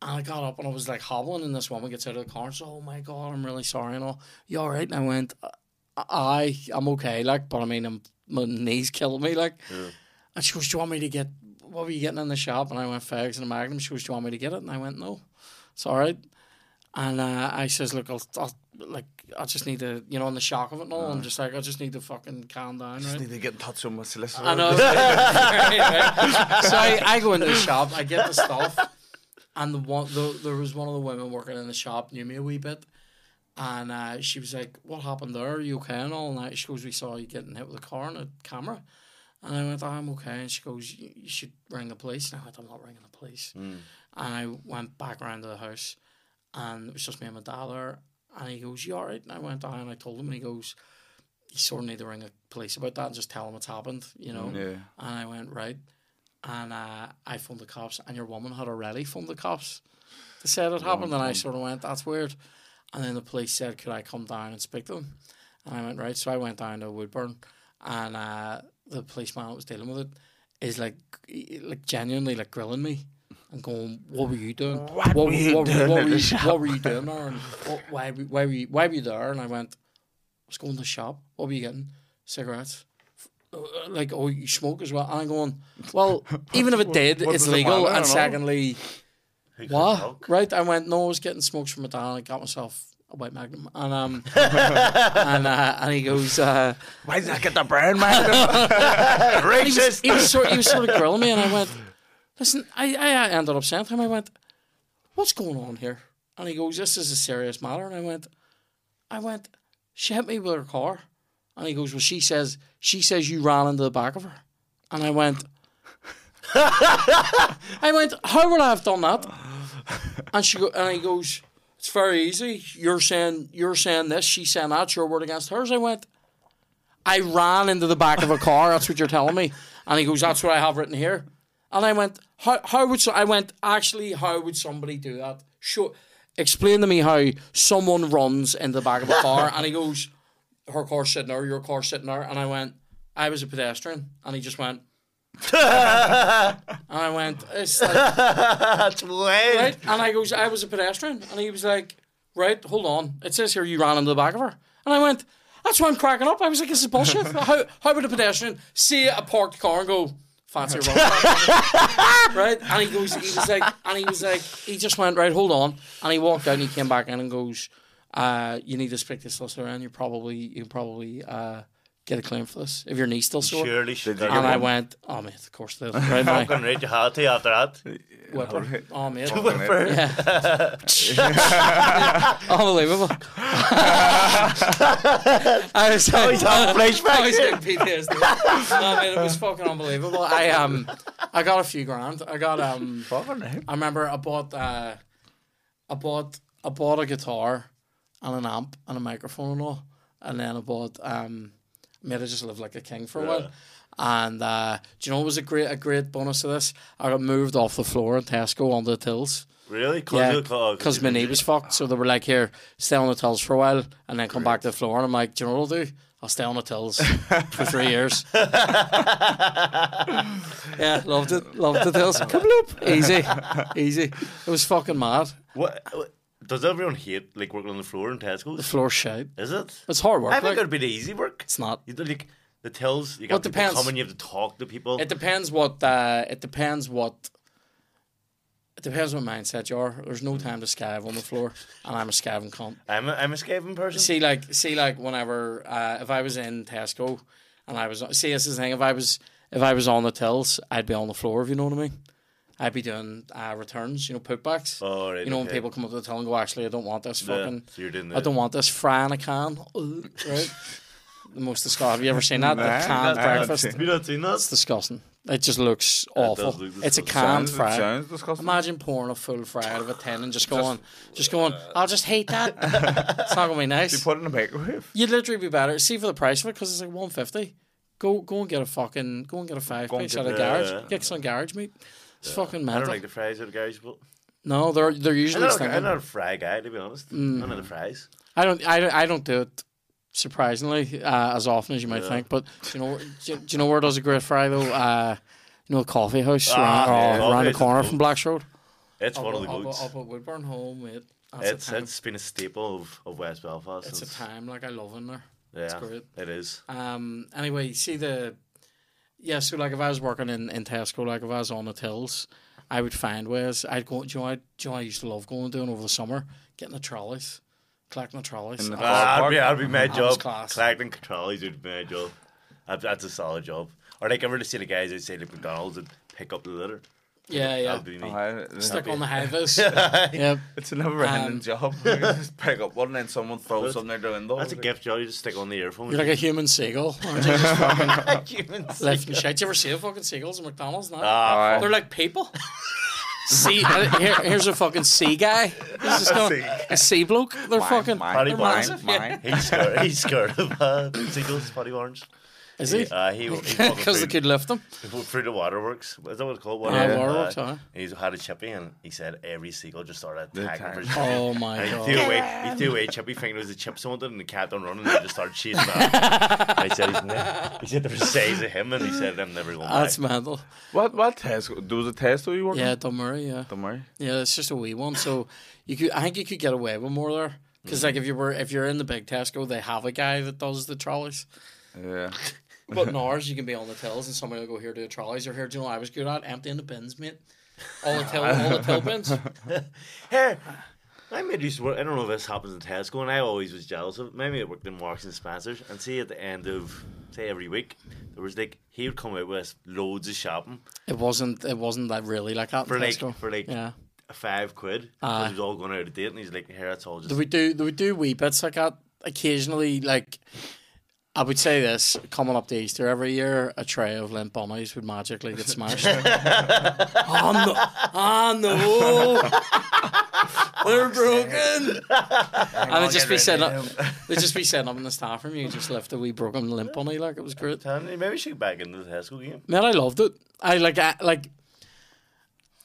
And I got up and I was like hobbling, and this woman gets out of the car and says, "Oh my god, I'm really sorry." And all, you all right? And I went, "I, I'm okay." Like, but I mean, I'm, my knees killing me. Like, and she goes, "Do you want me to get? What were you getting in the shop?" And I went, "Fags and a Magnum." She goes, "Do you want me to get it?" And I went, "No, it's all right." And uh, I says, "Look, I'll, I'll like, I just need to, you know, in the shock of it. No, I'm just like, I just need to fucking calm down, Just right?" need to get in touch with my solicitor. I know. Right, right. So I, I go into the shop, I get the stuff, and the one the, there was one of the women working in the shop knew me a wee bit, and uh, she was like, "What happened there? Are you okay?" And all night she goes, "We saw you getting hit with a car and a camera," and I went, oh, "I'm okay." And she goes, "You should ring the police." And I went, "I'm not ringing the police." And I went back around to the house, and it was just me and my dad there. And he goes, "You all right?" And I went down and I told him, and he goes, "You sort of need to ring the police about that and just tell them what's happened," you know. Yeah. And I went, right. And uh, I phoned the cops, and your woman had already phoned the cops. They said it happened, and I sort of went, "That's weird." And then the police said, "Could I come down and speak to them?" And I went, "Right." So I went down to Woodburn, and uh, the policeman that was dealing with it is like, like genuinely like grilling me. And going, what were you doing? What, were you what, doing what were you, what were you doing there? And what, why, were- why, were you, why were you there? And I went, I was going to the shop. What were you getting? Cigarettes. Uh, Like, oh, you smoke as well. And I'm going, well, even if it did, what it's does it legal. And secondly, what? talk? Right? I went, no, I was getting smokes from my dad. I got myself a white magnum. And um, and, uh, and he goes, uh, Why did I get the brown man? he was, Racist. he, was sort, he was sort of grilling me, and I went, listen, I, I ended up saying to him, I went, what's going on here? And he goes, this is a serious matter. And I went, I went, she hit me with her car. And he goes, well, she says, she says you ran into the back of her. And I went, I went, how would I have done that? And she go, and he goes, it's very easy. You're saying, you're saying this, she's saying that, your word against hers. I went, I ran into the back of a car. That's what you're telling me. And he goes, "That's what I have written here." And I went, "How? How would so?" I went, "Actually, how would somebody do that? Sure, explain to me how someone runs in the back of a car." and he goes, "Her car sitting there. Your car sitting there." And I went, "I was a pedestrian." And he just went. and I went, it's like, That's wild. right? And I goes, I was a pedestrian. And he was like, right, hold on. It says here you ran into the back of her. And I went, that's why I'm cracking up. I was like, this is bullshit. how, how would a pedestrian see a parked car and go, fancy wrong? right? And he goes, he was like, and he was like, he just went, right, hold on. And he walked out and he came back in and goes, uh, you need to speak to solicitor and you probably, you can probably, uh, get a claim for this if your knee's still sore. Surely she Did you got And I went, oh mate, of course they did. Right, now. Fucking right, you had to after that. Whipper. Oh mate. Whipper. Yeah. Unbelievable. I was like, he's having flashbacks I was here. getting PTSD. No, man, it was fucking unbelievable. I um, I got a few grand. I got um, Fucking hell. I remember I bought uh, I bought I bought a guitar and an amp and a microphone and all, and then I bought um, made I just live like a king for a while. And uh, do you know what was a great a great bonus to this? I got moved off the floor in Tesco onto the tills. Really? Yeah, oh, because my knee was fucked. So they were like, "Here, stay on the tills for a while, and then come back to the floor." And I'm like, "Do you know what I'll do? I'll stay on the tills for three years." yeah, loved it. Loved the tills. Come up, Easy, easy. It was fucking mad. What- does everyone hate like working on the floor in Tesco's? The floor shite. Is it? It's hard work. I think like. it'd be the easy work. It's not. You do like the tills. You Well, got it people depends. coming. You have to talk to people. It depends what. Uh, it depends what. It depends what mindset you are. There's no time to scav on the floor, and I'm a scaving cunt. I'm a, I'm a scavenging person. see like see like whenever uh, if I was in Tesco and I was see this is the thing if I was if I was on the tills I'd be on the floor if you know what I mean I'd be doing uh, returns you know putbacks Oh, right, you know when people come up to the till and go actually I don't want this Yeah, fucking so you're doing I don't want this fry in a can right the most disgusting have you ever seen that the Nah, canned nah, breakfast I've you not seen that? it's disgusting it just looks does awful look it's a disgusting. canned Sounds, fry sounds disgusting. Imagine pouring a full fry out of a tin and just going, just going. I'll just hate that. it's not gonna be nice. You put it in a microwave. You'd literally be better. See for the price of it because it's like one fifty. Go go and get a fucking go and get a five Go and piece get out of the- garage. Yeah. Get some garage meat. It's fucking I mental. don't like the fries at the garage, but no, they're they're I'm usually not, stinking. I'm not a fry guy to be honest. Mm. I'm not fries. I don't I don't I don't do it surprisingly uh, as often as you might Yeah. think. But do you know do you, do you know where does a great fry though? Uh, you know, a coffee house Ah, around, yeah, around coffee the house is corner cool. from Blacks Road. It's Up, one of the up, goods. up, up at Woodburn Home, mate. That's It's a time. it's been a staple of, of West Belfast. It's a time like I love in there. Yeah, great. it is. Um. Anyway, see the yeah. So like, if I was working in, in Tesco, like if I was on the tills, I would find ways. I'd go. Do you know? I, do you know I used to love going and doing over the summer? Getting the trolleys, collecting the trolleys. In the Uh, car Ah, that'd park. be, that'd be my That job. class. Collecting trolleys would be my job. That's a solid job. Or like I ever to see the guys outside like McDonald's and pick up the litter. yeah, yeah. That'd be me. Oh, I- Stick on the high vis. yep. It's a never-ending Um, job. You just pick up one and then someone throws something out the window. That's a gift job. You just stick on the earphone. You're like a human seagull. Aren't you? Just fucking Humans. lifting shit. You ever see a fucking seagulls at McDonald's? No. Ah, Aye. They're like people. See, uh, here, here's a fucking sea guy. He's just going, a sea bloke. They're Mine, fucking. mine, they're barn. massive. mine, yeah. mine. he's scared. He's scared of uh, seagulls, potty orange. Is he? Uh, he, he's walking Because they through, could lift him. through the waterworks. Is that what it's called? Yeah, Waterworks? waterworks, Uh, aye. He's had a chippy, and he said every seagull just started attacking for attack. Oh my And he threw away, he threw away chippy thinking it was a chip someone did, and the cat on running and they just started chasing that. I said he's ne- he said there was size of him and he said I'm never going That's back. mental. What what test? There was a test that you working? Yeah, Dunmurry, yeah. Don't worry. Yeah, it's just a wee one. So you could, I think you could get away with more there. Because like if you were, if you're in the big Tesco, they have a guy that does the trolleys. Yeah. But in ours, you can be on the tills and somebody will go here to the trolleys or here. Do you know what I was good at emptying the bins, mate? All the till, all the till bins. Here, my mate used to work. I don't know if this happens in Tesco, and I always was jealous of. it. My mate worked in Marks and Spencers, and see at the end of say every week, there was like he would come out with loads of shopping It wasn't. It wasn't that really like that. in for like Tesco. for like yeah. five quid. Aye. Because it was all going out of date, and he's like, "Here, that's all just." Do we do? Do we do wee bits like that occasionally? Like, I would say this coming up to Easter every year, a tray of Lindt Bunnies would magically get smashed. oh no! Oh no! They're broken. and they'd just be sitting up. They'd just be sitting up in the staff room. You just left a wee broken Lindt Bunny, like it was great. Tony, maybe we should get back into the Tesco game. Man, I loved it. I like I, like.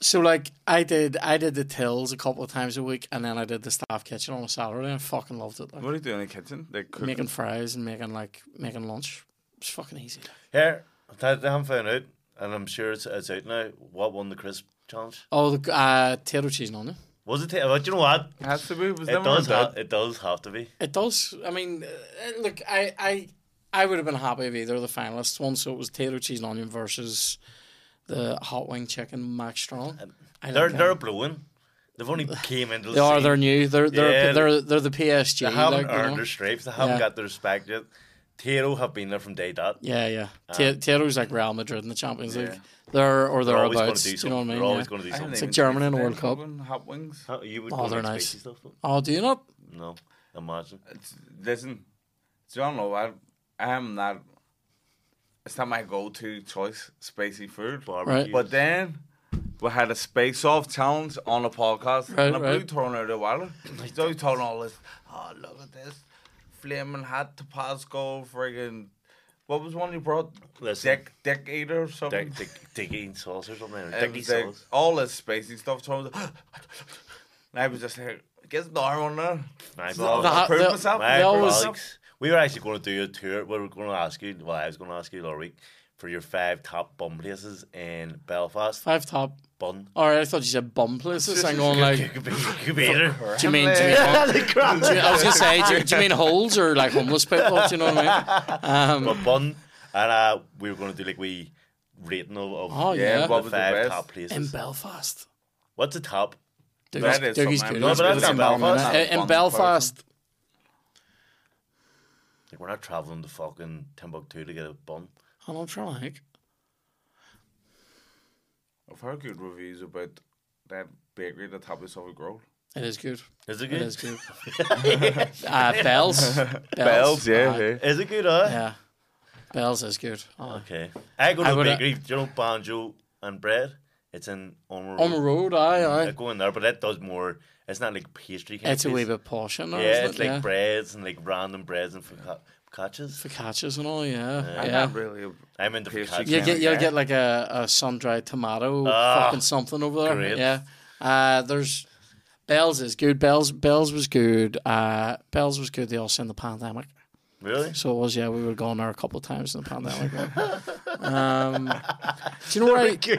So like I did, I did the tills a couple of times a week, and then I did the staff kitchen on a Saturday. and I fucking loved it. Like, What are you doing in the kitchen? They cook. making fries and making like making lunch. It's fucking easy. Here, I they haven't found out, and I'm sure it's, it's out now. What won the crisp challenge? Oh, the uh, potato cheese and onion. Was it? ta- But you know what? It has to be. Was It does. Ha- that. it does have to be. It does. I mean, uh, look, I, I, I would have been happy if either of the finalists won. So it was potato cheese and onion versus the hot wing chicken Max Strong. I They're like they're them. blowing. They've only came into the They are. scene. They're new. They're they're Yeah, they're, they're the PSG. They haven't like, you earned know? their stripes. They haven't Yeah. got their respect yet. Tayto have been there from day dot. Yeah, yeah. Um, Ta- Tayto's like Real Madrid in the Champions League. Yeah. They're or They're always going thereabouts. do You know what I mean? They're always Yeah. going to do I haven't like even Germany in the World Cup. Hot wings. How- you would Oh, they're nice. spicy stuff. though? Oh, do you not? No, imagine. It's, listen, do you know what? I am not. It's not my go-to choice, spicy food. Barbecue. But then we had a space off challenge on a podcast, Right, and I blew right. thrown out of the water. So he told all this. Oh, look at this flaming hot Tabasco, friggin' What was one you brought? Listen. Dick, Dick Eater or something. Dick, dick, dicky sauce or something. It Dicky was sauce. all this spacey stuff. So I was, and I was just like, get the arm on there. My So apologies. The I hot- proved the- myself. My They always- apologies. We were actually going to do a tour. We were going to ask you. Well, I was going to ask you last week for your five top bum places in Belfast. Five top. Bun. All right, I thought you said bum places. I'm going like. Could be, could be either. Do you mean? Do you mean I was gonna say, do you, do you mean holes or like homeless people? Do you know what I mean? Um, But bun, and uh, we were going to do like we rating of, of oh Yeah, yeah, what the was the five best? top places. in Belfast. What's the top? Dougie's, That is Dougie's good. No, but that's not in Belfast. Belfast. In- Not a In Belfast, Like we're not traveling to fucking Timbuktu to get a bun. and I'm trying to think. I've heard good reviews about that bakery that top is over Grove. It is good. Is it It good? is good. uh, Bells. Bells, yeah, Aye. yeah. Is it good? Huh? Yeah. Bells is good. Oh. Okay. I go to I a would, uh, bakery. Do you know Banjo and Bread? It's in Ormeau. On the road, aye, I go in there, but that does more. It's not like pastry. Kind It's of a wee place. bit posh in Yeah, isn't it's it? like yeah. breads and like random breads and foca- focaccias. Focaccias and all, yeah. I'm yeah. not really. A, I'm into Pastry. You get, you'll get like a, a sun dried tomato Ah, fucking something over there. great. Yeah. Uh there's Bells is good. Bells Bells was good. Uh Bells was good they also in the pandemic. Really? So it was yeah, we were going there a couple of times in the pandemic. um Do you know where I, do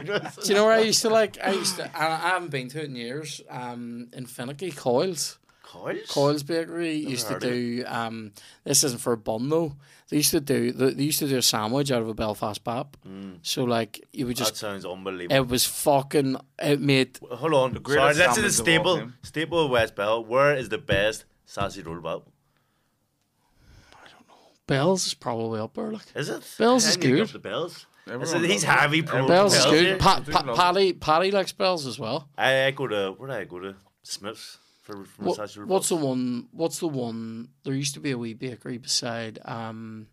you know where I used to like I used to I, I haven't been to it in years. Um in Finaghy, Coils. Coils? Coils Bakery used to do um this isn't for a bun though. They used to do they they used to do a sandwich out of a Belfast bap. So like you would just. That sounds unbelievable. it was fucking it made Hold on. greatest Sorry, that's in the sandwich of all staple. Staple of West Bell. Where is the best sassy roll bap? Bells is probably up there. Like Is it? Bells is Can you good. get the bells. Everyone Is he's loves it. heavy pro. Bells is good. yeah. Pa- do pa- love it. Paddy Paddy likes Bells as well. I, I go to where do I go to? Smiths for, for What, sassy roll what's the one? What's the one? There used to be a wee bakery beside um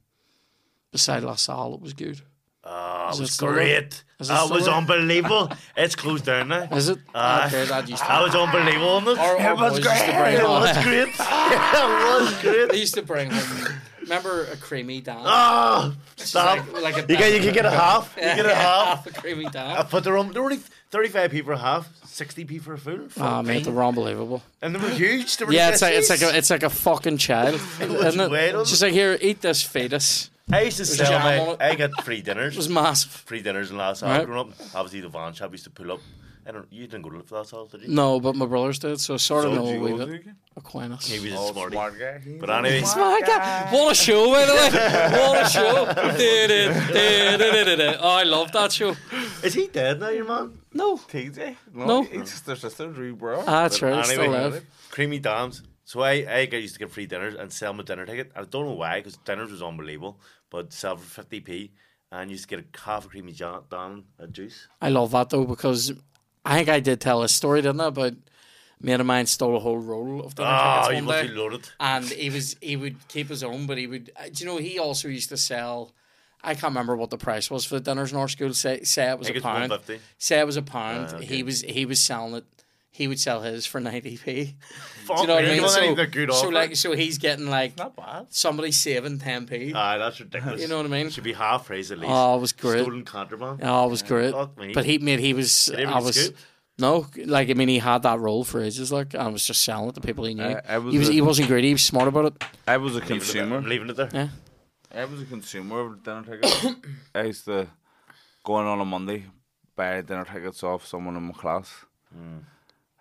beside La Salle. It was good. Oh, Is it it was still there? great. Is it ah, That still was there? unbelievable. it's closed down now. Is it? Aye. okay, that used to. That was unbelievable, wasn't it? Our- our it was boys great. used to bring It on- was great. it was They used to bring home remember a creamy Dan? Oh, ah, stop! like- like a you get you can get a half. You Yeah, get a yeah, half. a creamy Dan. But they're, on- they're only 35p for a half, 60p for a full. Oh Fuck mate, me. they were unbelievable. And they were huge. They were Yeah, it's like it's like a it's like a fucking child, isn't it? weird, just like here, eat this fetus. I used to There's sell my. I got free dinners. It was massive. free dinners in last Right. right. growing up. Obviously, the van shop used to pull up. I don't. You didn't go to last house, did you? No, but my brothers did, so I sort of So know Did a wee bit. Aquinas. He was a Oh, smart guy. He's But a anyway. smart Smart guy. What a show, by the way. What a show. Oh, I love that show. Is he dead now, your man? No. TJ? No, No. He's just their sister, Drew Bro. Ah, that's right. But It's still alive. Creamy dams. So I, I used to get free dinners and sell my dinner ticket. I don't know why, because dinners was unbelievable. But sell for 50p and used to get a half a creamy ja- dam a juice. I love that though because I think I did tell a story, didn't I? But a mate of mine stole a whole roll of dinner Oh, tickets one must day. be loaded. and he was he would keep his own, but he would. uh, Do you know he also used to sell? I can't remember what the price was for the dinners in our school. Say say it was a pound. Say it was a pound. Ah, okay. He was he was selling it. He would sell his for ninety p. Fuck, Do you know what I mean? So, you've good so offer. like so he's getting like Not bad. somebody saving ten p. Ah, that's ridiculous. You know what I mean? Should be half price at least. Oh, it was great. Stolen contraband. Oh, it was great. Fuck me. But he made he was Did he I was scooped? no like I mean he had that role for ages like and was just selling it to people he knew. Uh, I was he was a- he wasn't greedy. He was smart about it. I was a Leaving consumer. I'm leaving it there. Yeah. I was a consumer of dinner tickets. I used to go in on a Monday, buy dinner tickets off someone in my class,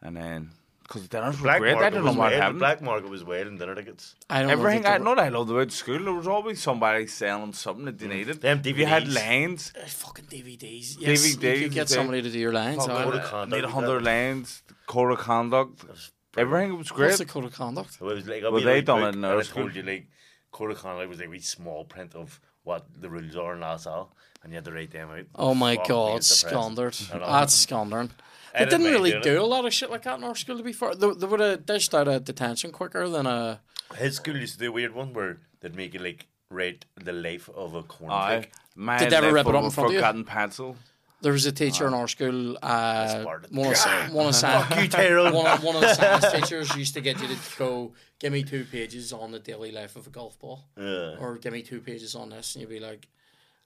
and then because dinners were Black great. I market don't know what weird. The happened. black market was weird in dinner tickets. I don't Everything know. I if know what I loved about school, there was always somebody selling something that they needed. Them If you had DVDs. lines, they- fucking DVDs. Yes, you DVDs, could get yeah. somebody to do your lines. fuck. Code uh, of conduct need a hundred that. lines, code of conduct, was everything was great. What's the code of conduct? So it was like, I'll Well, be they like, done book, it in and our I school. told you like code of conduct was like a wee small print of what the rules are in LaSalle, and you had to write them out. Oh my god, it's squandered. That's squandering. I They didn't didn't really do it. a lot of shit like that in our school to be fair. They, they would have dished out a detention quicker than a. His school used to do a weird one where they'd make you like rate the life of a corn Aye. pig. My Did they ever rip it up of in front of you? forgotten pencil. There was a teacher in our school. Uh, one of one of science. You, Tyrone. one, of, one of the science teachers used to get you to go, give me two pages on the daily life of a golf ball, Yeah. or give me two pages on this, and you'd be like,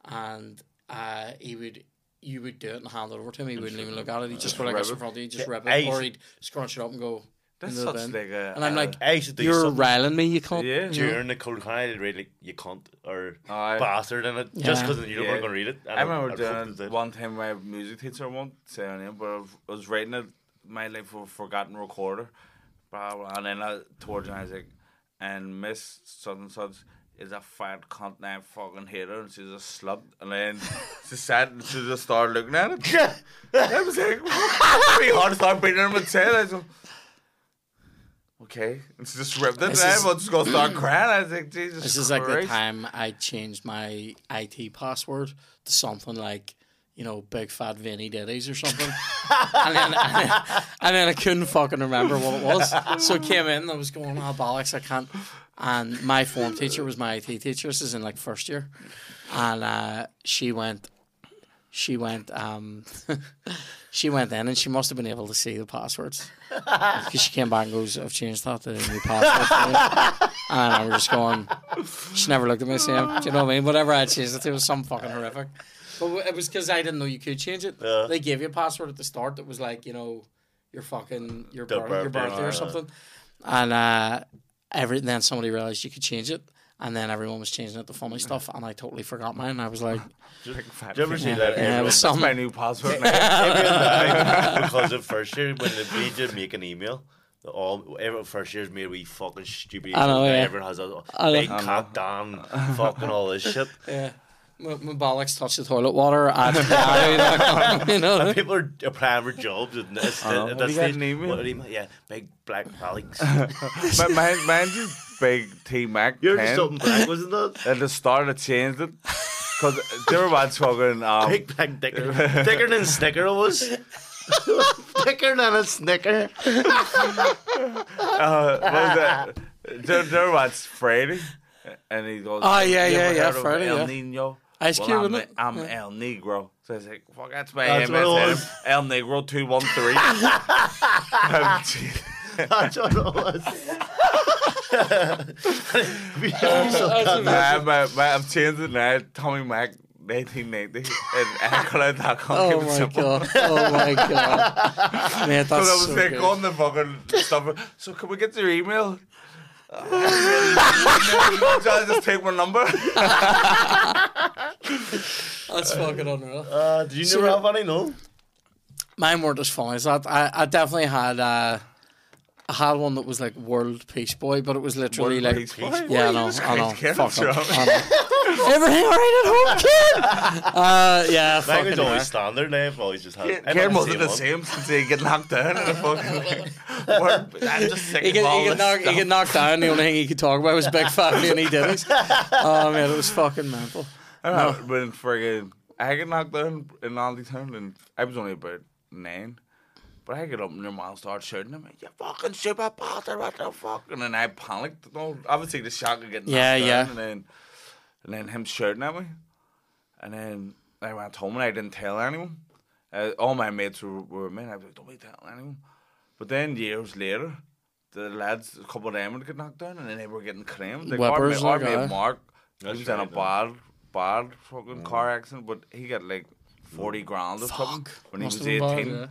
and uh, he would, you would do it and hand it over to him. He wouldn't even look at it. He'd just go like this in front of you, just rip it, or he'd scrunch it up and go. That's into such bin. like a. And I'm uh, like, I used to do You're something riling me, you can't. Yeah. you know? during the code of conduct. I'd read like you cunt or Aye. bastard in it Yeah. just because you Yeah. weren't going to read it. And I remember I'd doing it one time. My music teacher won't say her name, but I was- writing it. My life of a forgotten recorder, blah, blah, and then I towards her, I was like, and Miss such and such is a fat cunt, and I fucking hate her, and she's a slut. And then she sat and she just started looking at it. I was like, pretty hard to start beating her the head. I like, okay, and she just ripped it, and This I is- was just gonna start crying. I was like, Jesus This is like the time I changed my IT password to something like, you know, big fat Vinny Diddy's or something. and, then, and, then, and then I couldn't fucking remember what it was. So I came in and I was going, oh, bollocks, I can't. And my form teacher was my IT teacher. This is in like first year. And uh, she went, she went, um, she went in and she must have been able to see the passwords. Because she came back and goes, I've changed that to a new password. And I was just going, she never looked at me the same. Do you know what I mean? Whatever I changed it to was some fucking horrific. But it was because I didn't know you could change it. Yeah. They gave you a password at the start that was like, you know, your fucking your, The birth, your birthday, birthday or yeah. something. And uh, every then somebody realized you could change it. And then everyone was changing it to funny stuff, and I totally forgot mine. I was like, Did you ever see that? yeah, it was That's something. my new password now. Because of first year when they made you make an email. the All every first year's made a wee fucking stupid. I know, yeah. Everyone has a I big I know. down, fucking all this shit. Yeah. My, my bollocks touch the toilet water at yahoo.com, you know. And people are applying for jobs. And it's, I know. at Have that you stage, an what email? Yeah, big black Alex. but mine, mine's just big T Mac You're just something black, wasn't that? At the start, I changed it because they were once fucking um, Big black dicker. Thicker than Snicker it was. Thicker than a Snicker. uh, what was that? There, there was Freddy, and he goes, Oh, yeah, "You yeah, ever yeah, Freddy, El yeah. Nino." Ice well, Cube, I'm, isn't it? I'm Yeah. El Negro. So I was like, fuck, that's my That's what it was. El Negro 213. That's what it was. Nah, my, my, I've changed it now. Tommy Mac, 1990. And iCloud.com. Oh my simple. god! Oh my god! Mate, So I was so like, good. on the fucking stuff. So can we get your email? Uh, I'll just take my number. That's fucking unreal. Uh, did you So- never have any? No. Mine weren't as funny as that. I, I definitely had uh, I had one that was like World Peace Boy, but it was literally like Peace Boy? yeah, I know, I know. Christ, Fuck sure. I know. Everything alright at home, kid? Uh, yeah, Mine fucking was always yeah. standard now. I've always just had. I Ciaran never wasn't the one. same since he get knocked down in the fucking word. I'm just sick He of all he, get this knocked, he get knocked down. The only thing he could talk about was Big Family, and he didn't. Oh man, it was fucking mental. I know, when friggin' I get knocked down in Andytown and I was only about nine. But I get up and your mom starts shouting at me, You fucking stupid bastard, what the fuck? And then I panicked. No, obviously the shock of getting knocked Yeah, down yeah. and then and then him shouting at me. And then I went home and I didn't tell anyone. Uh, all my mates were, were with me and I was like, Don't be telling anyone. But then years later, the lads, a couple of them would get knocked down and then they were getting creamed. Like our, Whippers, mate, our mate. Mark, That's he was in a right, though. bad, bad fucking car accident, but he got like 40 mm. grand or something when he was 18. bad, yeah.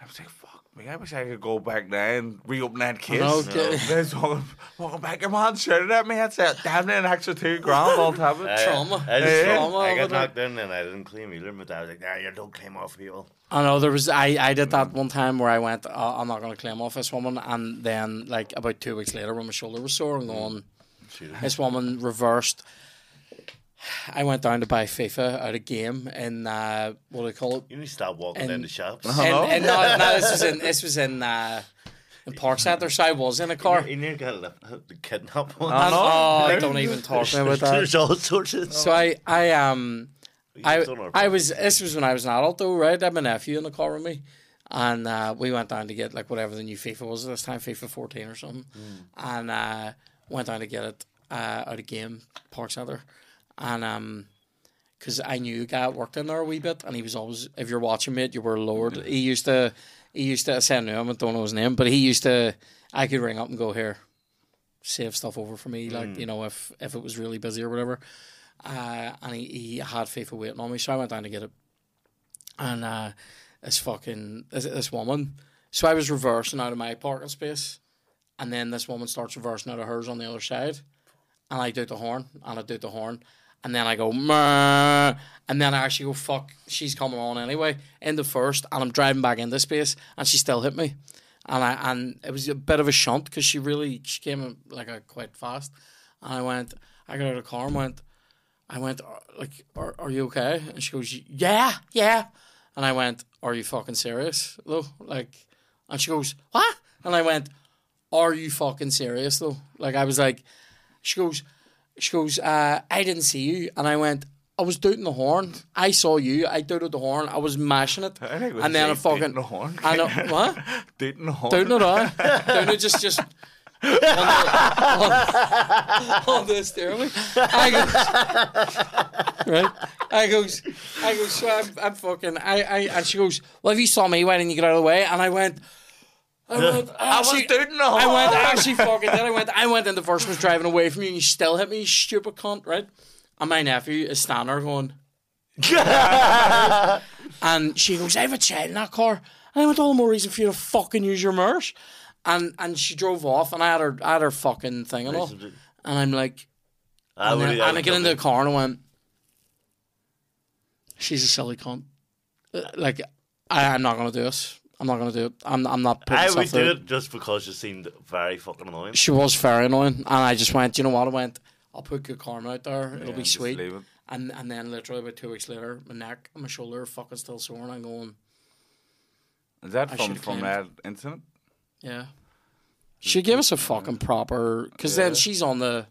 I was like, fuck me, I wish I could go back now and reopen that case. know, okay. Then walking, walking back, your man shouted at me, that's it, damn near an extra two grand on top of it. Trauma. I, just, Yeah. Trauma I over got knocked down and I didn't claim either. My dad was like, "Nah, you don't claim off people." I know there was I, I did that one time where I went oh, I'm not going to claim off this woman and then like about two weeks later when my shoulder was sore I'm mm. going this woman reversed I went down to buy FIFA at a game in uh, what do they call it You need to start walking And- down the shops. Uh-huh. and, Hello? and no, no, this was in this was in uh, in Park Centre so I was in a car You nearly got left- the kidnap one. I and, know. oh don't even talk to me about that There's all sorts of. so I I um I, You've done our I was this was when I was an adult though, right? I had my nephew in the car with me, and uh, we went down to get like whatever the new FIFA was at this time, FIFA fourteen or something, and uh, went down to get it uh, out of game Park Centre, and um. Because I knew a guy that worked in there a wee bit, and he was always, if you're watching me, you were Lord. He used to, he used to, I knew him, I don't know his name, but he used to, I could ring up and go here, save stuff over for me, like you know, if if it was really busy or whatever uh, and he, he had FIFA waiting on me, so I went down to get it. And uh, this fucking this, this woman, so I was reversing out of my parking space, and then this woman starts reversing out of hers on the other side, and I do the horn, and I do the horn, and then I go, and then I actually go, fuck, she's coming on anyway, in the first, and I'm driving back into space, and she still hit me. And I and it was a bit of a shunt because she really she came like a quite fast, and I went I got out of the car and went I went, uh, like, are, are you okay? And she goes, yeah, yeah. And I went, are you fucking serious, though? Like, and she goes, what? And I went, are you fucking serious, though? Like, I was like, she goes, she goes, uh, I didn't see you. And I went, I was doing the horn. I saw you. I dooted the horn. I was mashing it. I think it was And then I fucking, tooting the horn. I know, what? Dating the horn. Doing it on. Doing it just, just on the, on, on the stairway. I goes, right? I goes, I goes, so I'm, I'm fucking, I, I, and she goes, well, if you saw me, why didn't you get out of the way? And I went, I went, I was actually, the I went, I actually fucking did. I went, I went in the first was driving away from you and you still hit me, you stupid cunt, right? And my nephew is standing there going, and she goes, I have a child in that car. And I went, all the more reason for you to fucking use your merch. And and she drove off, and I had her, I had her fucking thing and all. And I'm like, I and, then, I and I get into the car and I went, she's a silly cunt. Like, I, I'm not gonna do this. I'm not gonna do it. I'm, I'm not putting I stuff would do it. it just because you seemed very fucking annoying. She was very annoying, and I just went, you know what? I went, I'll put good karma out there. It'll be sweet. it. And and then literally about two weeks later, my neck and my shoulder are fucking still sore, and I'm going, Is that I from, from claimed. that incident? yeah. She gave us a fucking proper, because Yeah. then she's on the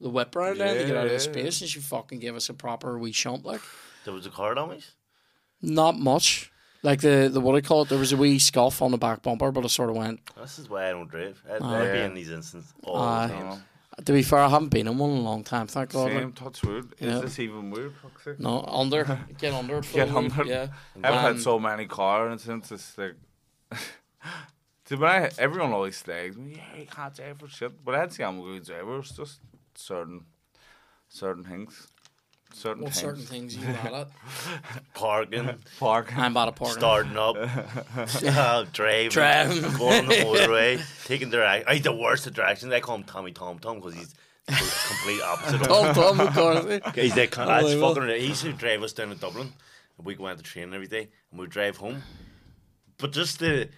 the whip round then to get out of the Yeah, space, and she fucking gave us a proper wee shump like. There was a car dummies. Not much. Like the the what do you call it? There was a wee scuff on the back bumper, but I sort of went. This is why I don't drive. I'd, Oh. I'd be in these instances all Aye. the time. To be fair, I haven't been in one in a long time. Thank God. Same, like, touch wood. Is Yeah. this even weird? Fuck's no, under get under it. Get under it. Yeah. I've Um, had so many car incidents. It's like See, but I, everyone always slags me. Yeah, you can't drive for shit. But I'd say I'm a good driver. It's just certain, certain things, certain What things. certain things you bad at? Parking, Park. I'm bad at parking. starting up, uh, driving, Driving. going on the motorway, taking direction. I the worst of directions. I call him Tommy Tom Tom because he's the complete opposite. of Tom Tom McCarthy. He's that kind of that's Unbelievable. fucking. He used to drive us down to Dublin. And we go out to train every day, and we drive home. But just the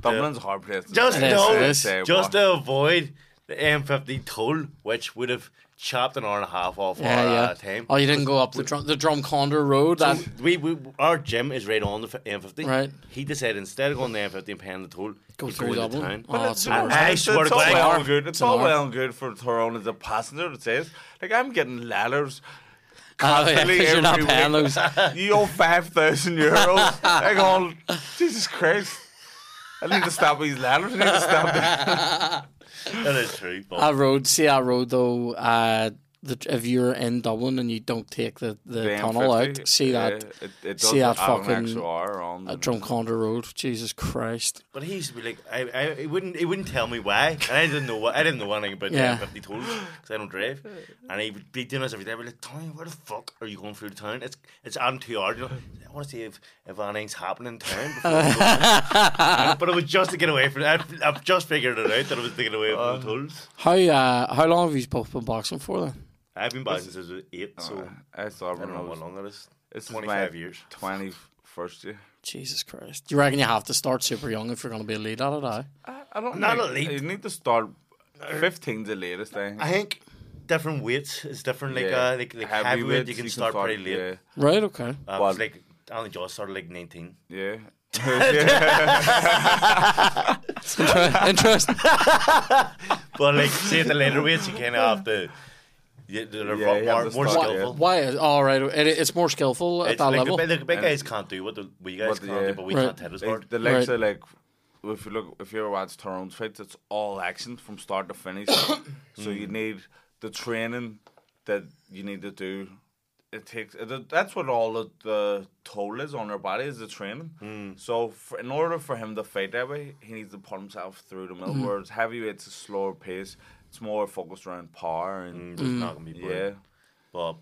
Dublin's a hard place. to just It is, no, it is. Just to avoid the M50 toll, which would have chopped an hour and a half off Yeah, our yeah. Uh, time. Oh, you didn't go up the drum, the Drumcondra Road. That we, we our gym is right on the M50. Right. He decided instead of going the M50 and paying the toll, go he'd through into town. Oh, that's the I- I it's, swear it's to all God, well hour. and good. It's, It's an all well and good for Tyrone as a passenger that says, like, I'm getting ladders Oh, yeah, constantly 'cause you're not every paying week. those. You owe 5,000 euros. I go, Jesus Christ. I need to stop these ladders. I need to stop these. that is true. But That road, see that road though. Uh, the, if you're in Dublin and you don't take the, the, The tunnel M50, out, see yeah, that it, it see that fucking- extra hour on. uh, Drumcondra Road. Jesus Christ! But he used to be like, I, I, he wouldn't, he wouldn't tell me why, and I didn't know what, I didn't know anything about Yeah. the M50 tolls because I don't drive, and he would be doing this every day. I'd be like, Tony, where the fuck are you going through the town? It's, it's adding two hours. You know, I want to see if, if anything's happening in town. Before. And- but it was just to get away from it. I've, I've just figured it out that it was to get away from the tolls. How uh, how long have you both been boxing for then? I've been back since I was eight, so I saw I don't know when how long that is. This is 25 years. 21st year. Jesus Christ! Do you reckon you have to start super young if you're going to be a lead at it? eh? I I, I don't Not think- elite. You need to start 15's the latest thing. I think different weights is different. Like uh, like, like heavyweight, you can start pretty late. Yeah. right? Okay. Uh, Well- like I only just started like nineteen. yeah. Inter- Interesting. But like say the later weights, you kind of have to. Yeah, they're Yeah, you more, have to more start, skillful. Why? Is, all right. It, it's more skillful at It's that like level. The, big- the big And- guys can't do what the we guys What can the- do, but we Right. can't hit as Like, hard. the legs Right. are like if you look if you ever watch Tyrone's fights, it's all action from start to finish. so you mm. need the training that you need to do. It takes it, that's what all of the toll is on your body is the training. Mm. So for, in order for him to fight that way, he needs to put himself through the middle. Mm-hmm. Whereas heavyweight's a slower pace. It's more focused around power and Mm, just not gonna be yeah. But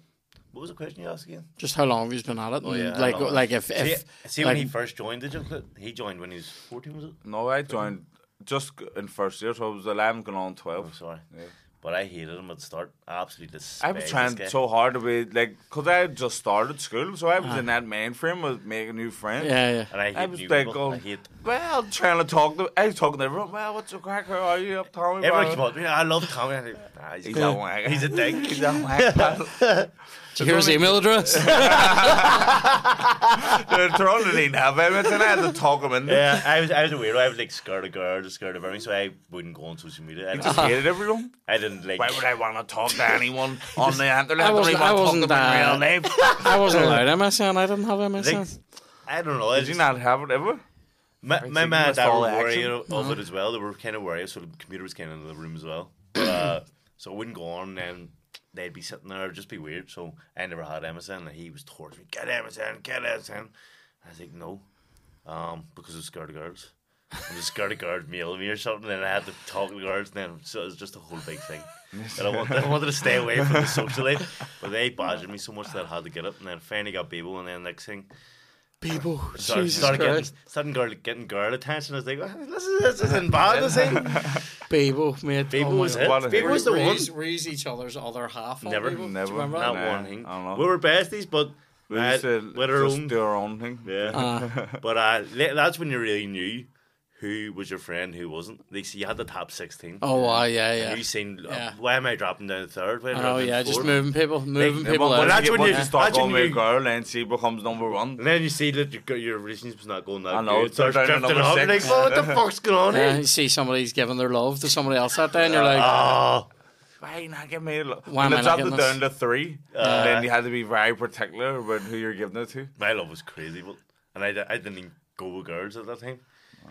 what was the question you asked again? Just how long have you been at it? Oh, yeah, like long? like if See, if see when like- he first joined, did you? He joined when he was fourteen, was it? No, I joined just in first year, so I was eleven going on Oh, twelve. sorry. Yeah. But I hated him at the start. I absolutely I was trying so hard to be like, cause I had just started school, so I was in uh-huh. that mainframe with making new friends. yeah yeah. and I hate I was new like, people. oh, I hate. well, trying to talk to, I was talking to everyone. Well, what's your crack? How are you up, Tommy? Everyone Bro?" keep. Yeah, I love Tommy. I'm like, Nah, he's, He's a wank. He's a dick. He's a wank. pal. Did you email address? The Toronto didn't have him, and I had to talk him in. Yeah, I was I was a weirdo. I was like scared of girls, scared of everything, so I wouldn't go on social media. I, Just just, hated everyone. I didn't like. Why would I want to talk to anyone on the internet? I I wasn't- don't I wasn't, talk to them uh, real life. I wasn't allowed MSN. I didn't have MSN. like, I don't know. I Did you not have it ever? My, think my you mom and missed dad were worried of Uh-huh. it as well. They were kind of worried, so the computer was kind of in the room as well. Uh, so I wouldn't go on, and then they'd be sitting there, it'd just be weird. So I never had MSN, and he was towards me, get MSN, get MSN. I was like, no, um, because I was scared of girls. I was scared of girls mailing me or something, and I had to talk to girls, and then so it was just a whole big thing. And I wanted, I wanted to stay away from the social life, but they badgered me so much that I had to get up. and then finally got Bebo, and then next thing, People, started, Jesus started getting, Christ, started girl, getting girl attention. I was like, "Oh, this, is, this isn't bad, is it? Bebo, mate. Bebo oh was God. it. What a was the one. Raise, raise each other's other half. on Never. Bebo. Do you Never. remember Not that? Nah, one thing. I don't know. We were besties, but We uh, used to with our just own. do our own thing. Yeah. Uh, but uh, that's when you really knew who was your friend, who wasn't. Like, so you had the top 16. oh, wow, yeah, And yeah. you seen, uh, Yeah. why am I dropping down to third? Why am Oh, yeah, down just moving people, moving Yeah, people but that's when you- you start that's when going with a girl and she becomes number one. And then you see that your, your relationship's not going that I know, good. it's down starts to drifting number up. You're like, six. oh, what the fuck's going on Yeah, here? you see somebody's giving their love to somebody else that day, and you're like, Oh, Why not give me a look? Why When am I they not dropped it getting down to three, Uh, then you had to be very particular about who you're giving it to. my love was crazy, but and I, I didn't even go with girls at that time.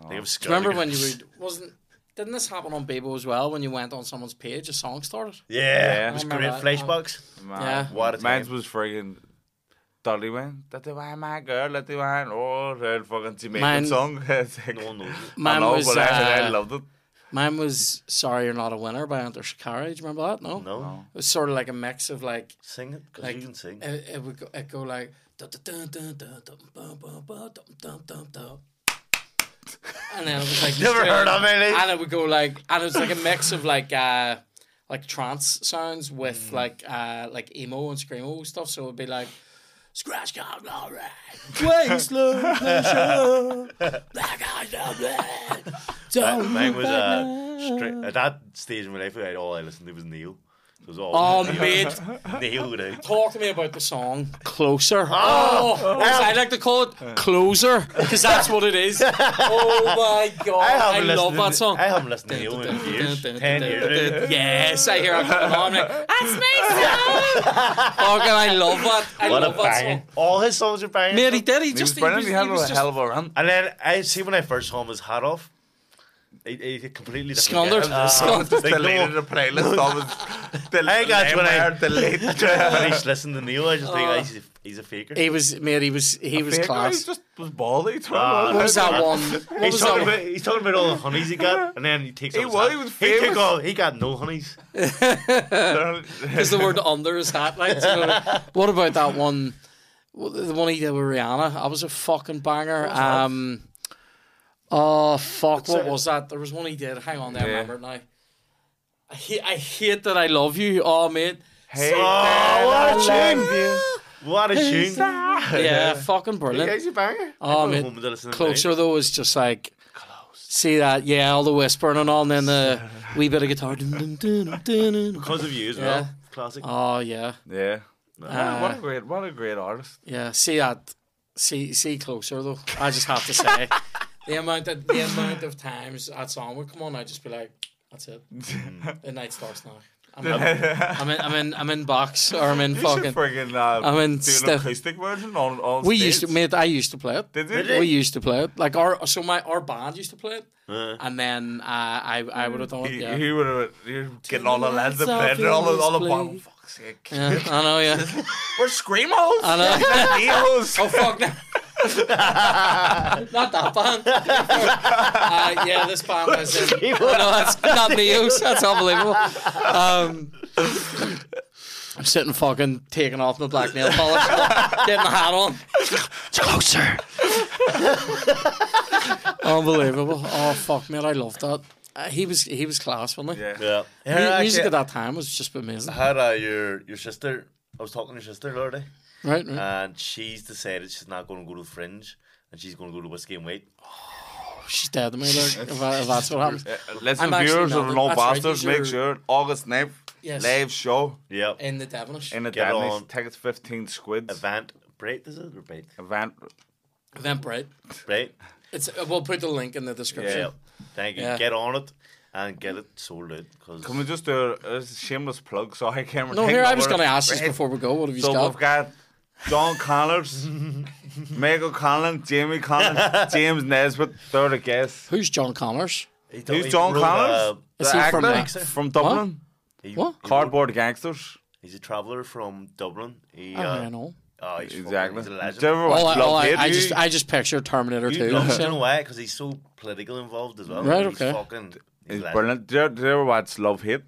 Like, I was Do scared you of remember when you girls. would wasn't didn't this happen on Bebo as well when you went on someone's page a song started? Yeah, Yeah. it was I great. remember that. Flashbox. Man, Yeah. What a Mine time. was frigging. Dolly went, that the wine, my girl, let the wine. Oh, that fucking Jamaican Mine- song. It's like- No one knows it. I Mine know, was but I, I uh, loved it. mine was "Sorry You're Not a Winner" by Enter Shikari. Do you remember that? No. No. It was sort of like a mix of like Sing it, because Like, you can sing. it, it would go, it go like and then it was like Never heard of it, eh? and it would go like and it was like a mix of like uh like trance sounds with Mm. like uh like emo and screamo stuff so it would be like scratch card alright wasteland pleasure black eyes alright don't Mine was look uh, straight, at that stage in my life, I, all I listened to was Ne-Yo. So it was all oh mate Ne-Yo would I. Talk to me about the song Closer. Oh, ah, as I like to call it Closer because that's what it is. Oh my god, I I, love that song. I haven't listened to Ne-Yo in years. Ten years. Yes, I hear it coming on. I'm like, that's me song. Oh, Fucking, I love that. I What a that bang. song. All his songs are banging. Mate, he did. He He was just he was, He had he was a just hell of a run. And then I see when I first saw him his hat off. He, he completely different Squandered. Uh, Squandered. Just like, deleted the playlist of his. Del- I got when I- delete. when I finished listening to Ne-Yo, I just think oh, he's, a, he's a faker. he was mate. He was he was He class. just was baldy. Ah, What was that one? What He's was talking, that? about, he's talking about all the honeys he got, and then he takes He off his was- hat. he was He, took all, he got no honeys. Because the word under his hat. Like, so what about that one? The one he did with Rihanna. That was a fucking banger. was that? Um, oh fuck! What was that? There was one he did. Hang on, there. I Yeah. remember it now. I hate, I hate that I love you. Oh mate. Hey, Oh, what a I tune. you. What a tune. Yeah, fucking brilliant. He's a banger. Oh, I man. home to to Closer though is just like see that. Yeah, all the whispering and all, and then the wee bit of guitar. Dun, dun, dun, dun, dun, dun. Because of you as Yeah. well. Classic. Oh yeah, Yeah. Uh, what a great, what a great artist. yeah. See that. See see closer though. I just have to say the amount of the amount of times that song would come on, I'd just be like, that's it. the night starts now. I'm in, I'm in, I'm in, I'm in box or I'm in You should fucking. friggin' uh, I mean, do an Steph- acoustic version on on We stage. used to, mate. I used to play it. Did Did you? you? We used to play it. Like our so my our band used to play it, Uh, and then uh, I I would have done it. You, Yeah. you would have you're getting all the lads that lights played off it, all the in all the this bottom. Fuck's sake. Yeah, I know. Yeah. We're screamos. I know. Neos. Oh fuck! No. not that band. uh, yeah, this band was in. no, that's not Neos. That's unbelievable. Um, I'm sitting fucking taking off my black nail polish, getting the hat on. It's closer. unbelievable. Oh fuck, man, I loved that. Uh, he was he was class, wasn't he? Yeah. yeah. Mu- music actually, at that time was just amazing. I had uh, your your sister. I was talking to your sister the other day, Right, right. and she's decided she's not going to go to Fringe, and she's going to go to Whiskey and White. She's dead to me, like, if, I, if that's what happens. Uh, Listen, I'm actually viewers of melted. No That's right, Bastards, make sure August 9th, Yes. live show Yep. In the Devenish. in the Get Devenish. on. Tickets 15 squids. Event Bright is it or Bright? Event. Eventbrite. Right. It's uh, we'll put the link in the description. Yeah. Thank you. Yeah. Get on it and get it sold out. Cause Can we just do a, a shameless plug? So I can't No, here I was going to ask you before we go. What have you So got? we've got John Connors, Meg O'Connell, Jamie Connell, James Nesbitt, they're the guests. Who's John Connors? he Who's he John wrote, Connors? uh, Is the he from, uh, from Dublin. he- What? he Cardboard Gangsters. He's a traveller from Dublin. He, I uh, don't know. Oh, he's fucking- Exactly. He's a legend. Do you ever All watch I, Love all I, Hate? I You- just I just picture Terminator You 2. love so- him why? Because he's so political involved as well. Right, He's okay. Fucking, he's, He's legend. brilliant. Do you, do you ever watch Love Hate?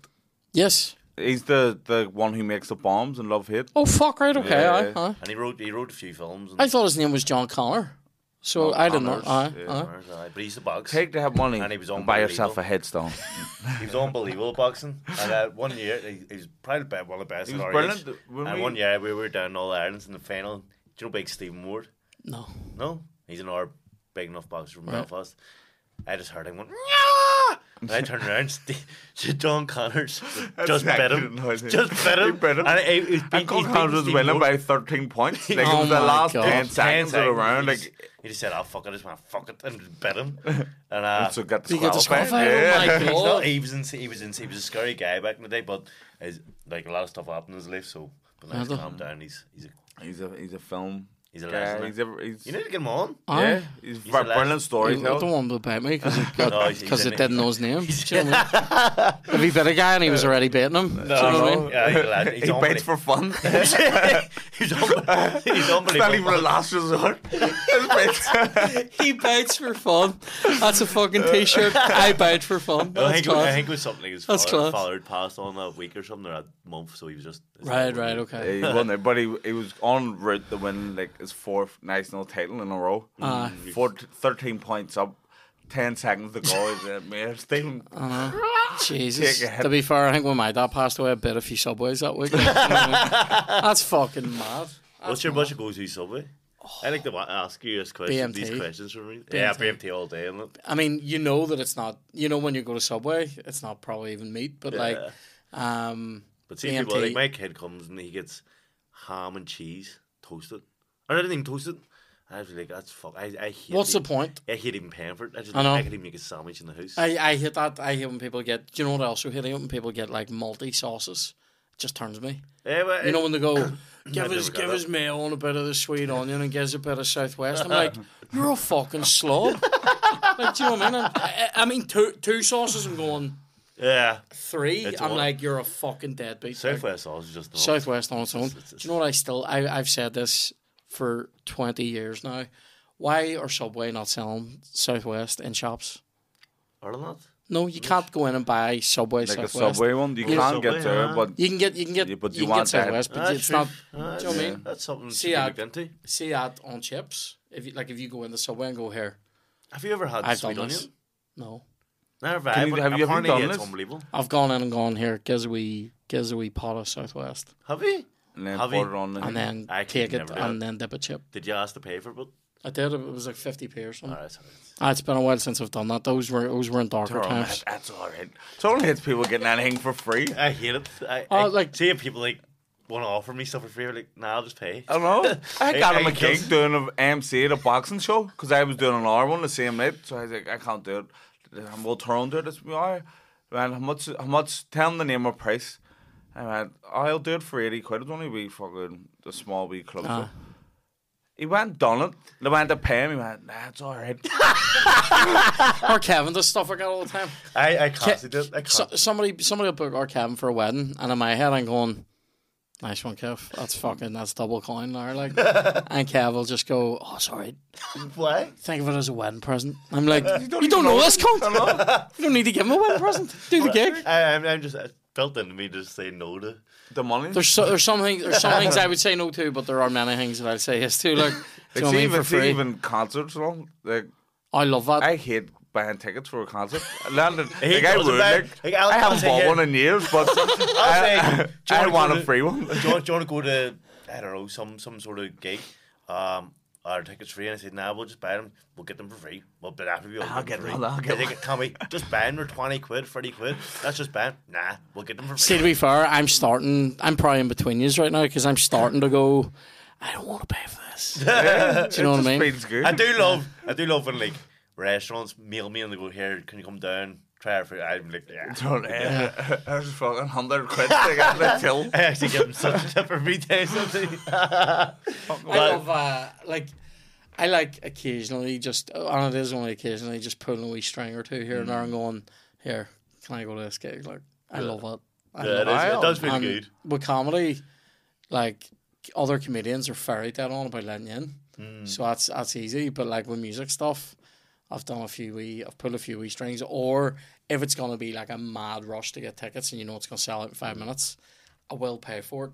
Yes. He's the, the one who makes the bombs and Love Hate. Oh fuck! Right. Okay. Yeah. aye, aye. And he wrote he wrote a few films. And I thought his name was John Connor. So John I didn't know. Connors, Aye, yeah. aye. Connors, aye, but he's a box. Take that money And he was and buy yourself a headstone. He was unbelievable boxing. And uh, one year, he, he was probably the be- one of the best. He at was our brilliant. age. When and we- one year we were down in All Ireland in the final. Do you know big Stephen Ward? No. No, he's an our big enough boxer from Right. Belfast. I just heard him going, "Yeah!" and I turned around, Steve, John Connors just That's bit actually him, just bit He him, bit him. and he, he, he's And beat, Cook he's House was winning by 13 points. Like, Oh it was the last God. 10 seconds of the round. Like, he just said, "Oh fuck!" I just went, "Fuck it," and just bit him. And uh, so got Did he get disqualified. disqualified? Oh my Yeah. God. he was in, he was in, he was a scary guy back in the day, but his, like a lot of stuff happened in his life. So, but now he's calmed down. He's he's a He's a he's a film He's a guy. legend. He's, a, he's You need to get him on. Aye. yeah, he's, He's a a legend. brilliant I don't storyteller. want him to bite me because it, No, got- he's- he's 'cause in it it. didn't know his name. Do you know what I mean? If he bit a guy and he was already baiting him. do you know what I mean? Yeah, he's a legend. He's He bites unbelievable. for fun. he's, un- he's It's not even a unbelievable. last resort. His bites. He bites for fun. That's a fucking t-shirt. I bite for fun. I That's think, I class. think it was something his That's father, class. father had passed on a week or something or a month, so he was just Right, right, okay. he won it, but he, he was on route to win like his fourth national title in a row. Aye. Four, 13 points up, 10 seconds to go. He's like, "Mate, Stephen, Jesus. Take. To be fair, I think when my dad passed away, I bit a few subways that week. You know what I mean? That's fucking mad. What's your what's your go-to subway? Oh. I like to ask you this question, BMT. these questions for me. Yeah, BMT. BMT all day. I mean, you know that it's not. You know when you go to Subway, it's not probably even meat, but like, um, But see, BMT. people like my kid comes and he gets ham and cheese toasted. Or not even toasted. I was like, that's fuck. I, I hate. what's the it. point? I hate even paying for it. I just I know. I could even make a sandwich in the house. I, I hate that. I hate when people get. Do you know what I also hate? I hate when people get like multi sauces. It just turns me. yeah, but You know when they go, give us give us mayo and a bit of the sweet onion and gives a bit of Southwest. I'm like, you're a fucking slob. like, do you know what I mean? I, I- I mean, two two sauces. I'm going yeah, three. It's I'm all- like, you're a fucking deadbeat. Like, Southwest sauce is just. Southwest on its own. It's- it's- Do you know what I still? I I've said this for twenty years now. Why are Subway not selling Southwest in shops? Are they not? No, you can't go in and buy Subway Southwest. like a subway one. You Yeah. can't Subway, get to it, huh? but You can get you can get Yeah, but you, you can get want that. Southwest, but That's it's true. not. Ah, do you know what I mean? That's something See, to I- look into. See that on chips. If you like, if you go in the Subway and go here, Have you ever had I've sweet done onion? this. No, Never Can have. you- but have you ever apparently done it's this? unbelievable. I've gone in and gone here. Gives a wee gives a wee pot of Southwest, Have you? And then Have put you? it on the and then I take it never do and then dip a chip. Did you ask to pay for it? I did. It was like fifty p or something. Alright, sorry. Ah, it's been a while since I've done that. Those were those were in darker Throw 'em, times. That's all right. It's only it's people getting anything for free. I hate it. I, Oh, I like- see if people like want to offer me stuff for free. Like, nah, I'll just pay. I know. I got him a gig doing an MC at a boxing show because I was doing an hour one the same night. So I was like, I can't do it. And we'll turn to it. It's me, alright. Man, how much? How much? Tell him the name or price. I went, I'll do it for eighty quid. It's only wee fucking the small wee club. Ah. He went done it. They went to pay him. He went, Nah, it's all right. Or Kevin does stuff like that all the time. I, I can't see this. I can't. So, somebody somebody will book our Kevin for a wedding, and in my head I'm going, "Nice one, Kev. That's fucking that's double coin there." Like, and Kev will just go, "Oh, sorry. Why? Think of it as a wedding present." I'm like, "You don't, even know know this him. cunt. you don't need to give him a wedding present. Do the gig." I, I'm, I'm just it's built into me to say no to. The money. There's so, there's some things there's some things I would say no to, but there are many things that I'd say yes to. Like, do you Like, I see, mean? even, For see free. even concerts, and all, like I love that. I hate buying tickets for a concert. London, He like, I would, buy- like, like, I'll- I haven't bought here- one in years, but say, I, do you I wanna a free one. Do you, want, do you want to go to I don't know some some sort of gig? Um, are tickets free? And I said, Nah, we'll just buy them. We'll get them for free. Well, after we all I'll get them for I'll free. get think, Can we just buy them for twenty quid, thirty quid? That's just buy 'em. Nah, we'll get them for free. See, to be fair, I'm starting. I'm probably in between yous right now because I'm starting to go. I don't want to pay for this. Do you know what I mean? I do love, I do love when like restaurants mail me and they go, "Here, can you come down? Try our food." I'm like, yeah. Don't, uh, There's fucking hundred quid to get the till. I actually give them such a tip every day. Something. I love uh, like I like occasionally just and it is only occasionally just pulling a wee string or two here and there and going here can I go to this gig like I love it I Yeah, it, love is, it does feel And good. with comedy like other comedians are very dead on about letting you in Mm. so that's that's easy but like with music stuff I've done a few wee I've pulled a few wee strings or if it's gonna be like a mad rush to get tickets and you know it's gonna sell out in five minutes I will pay for it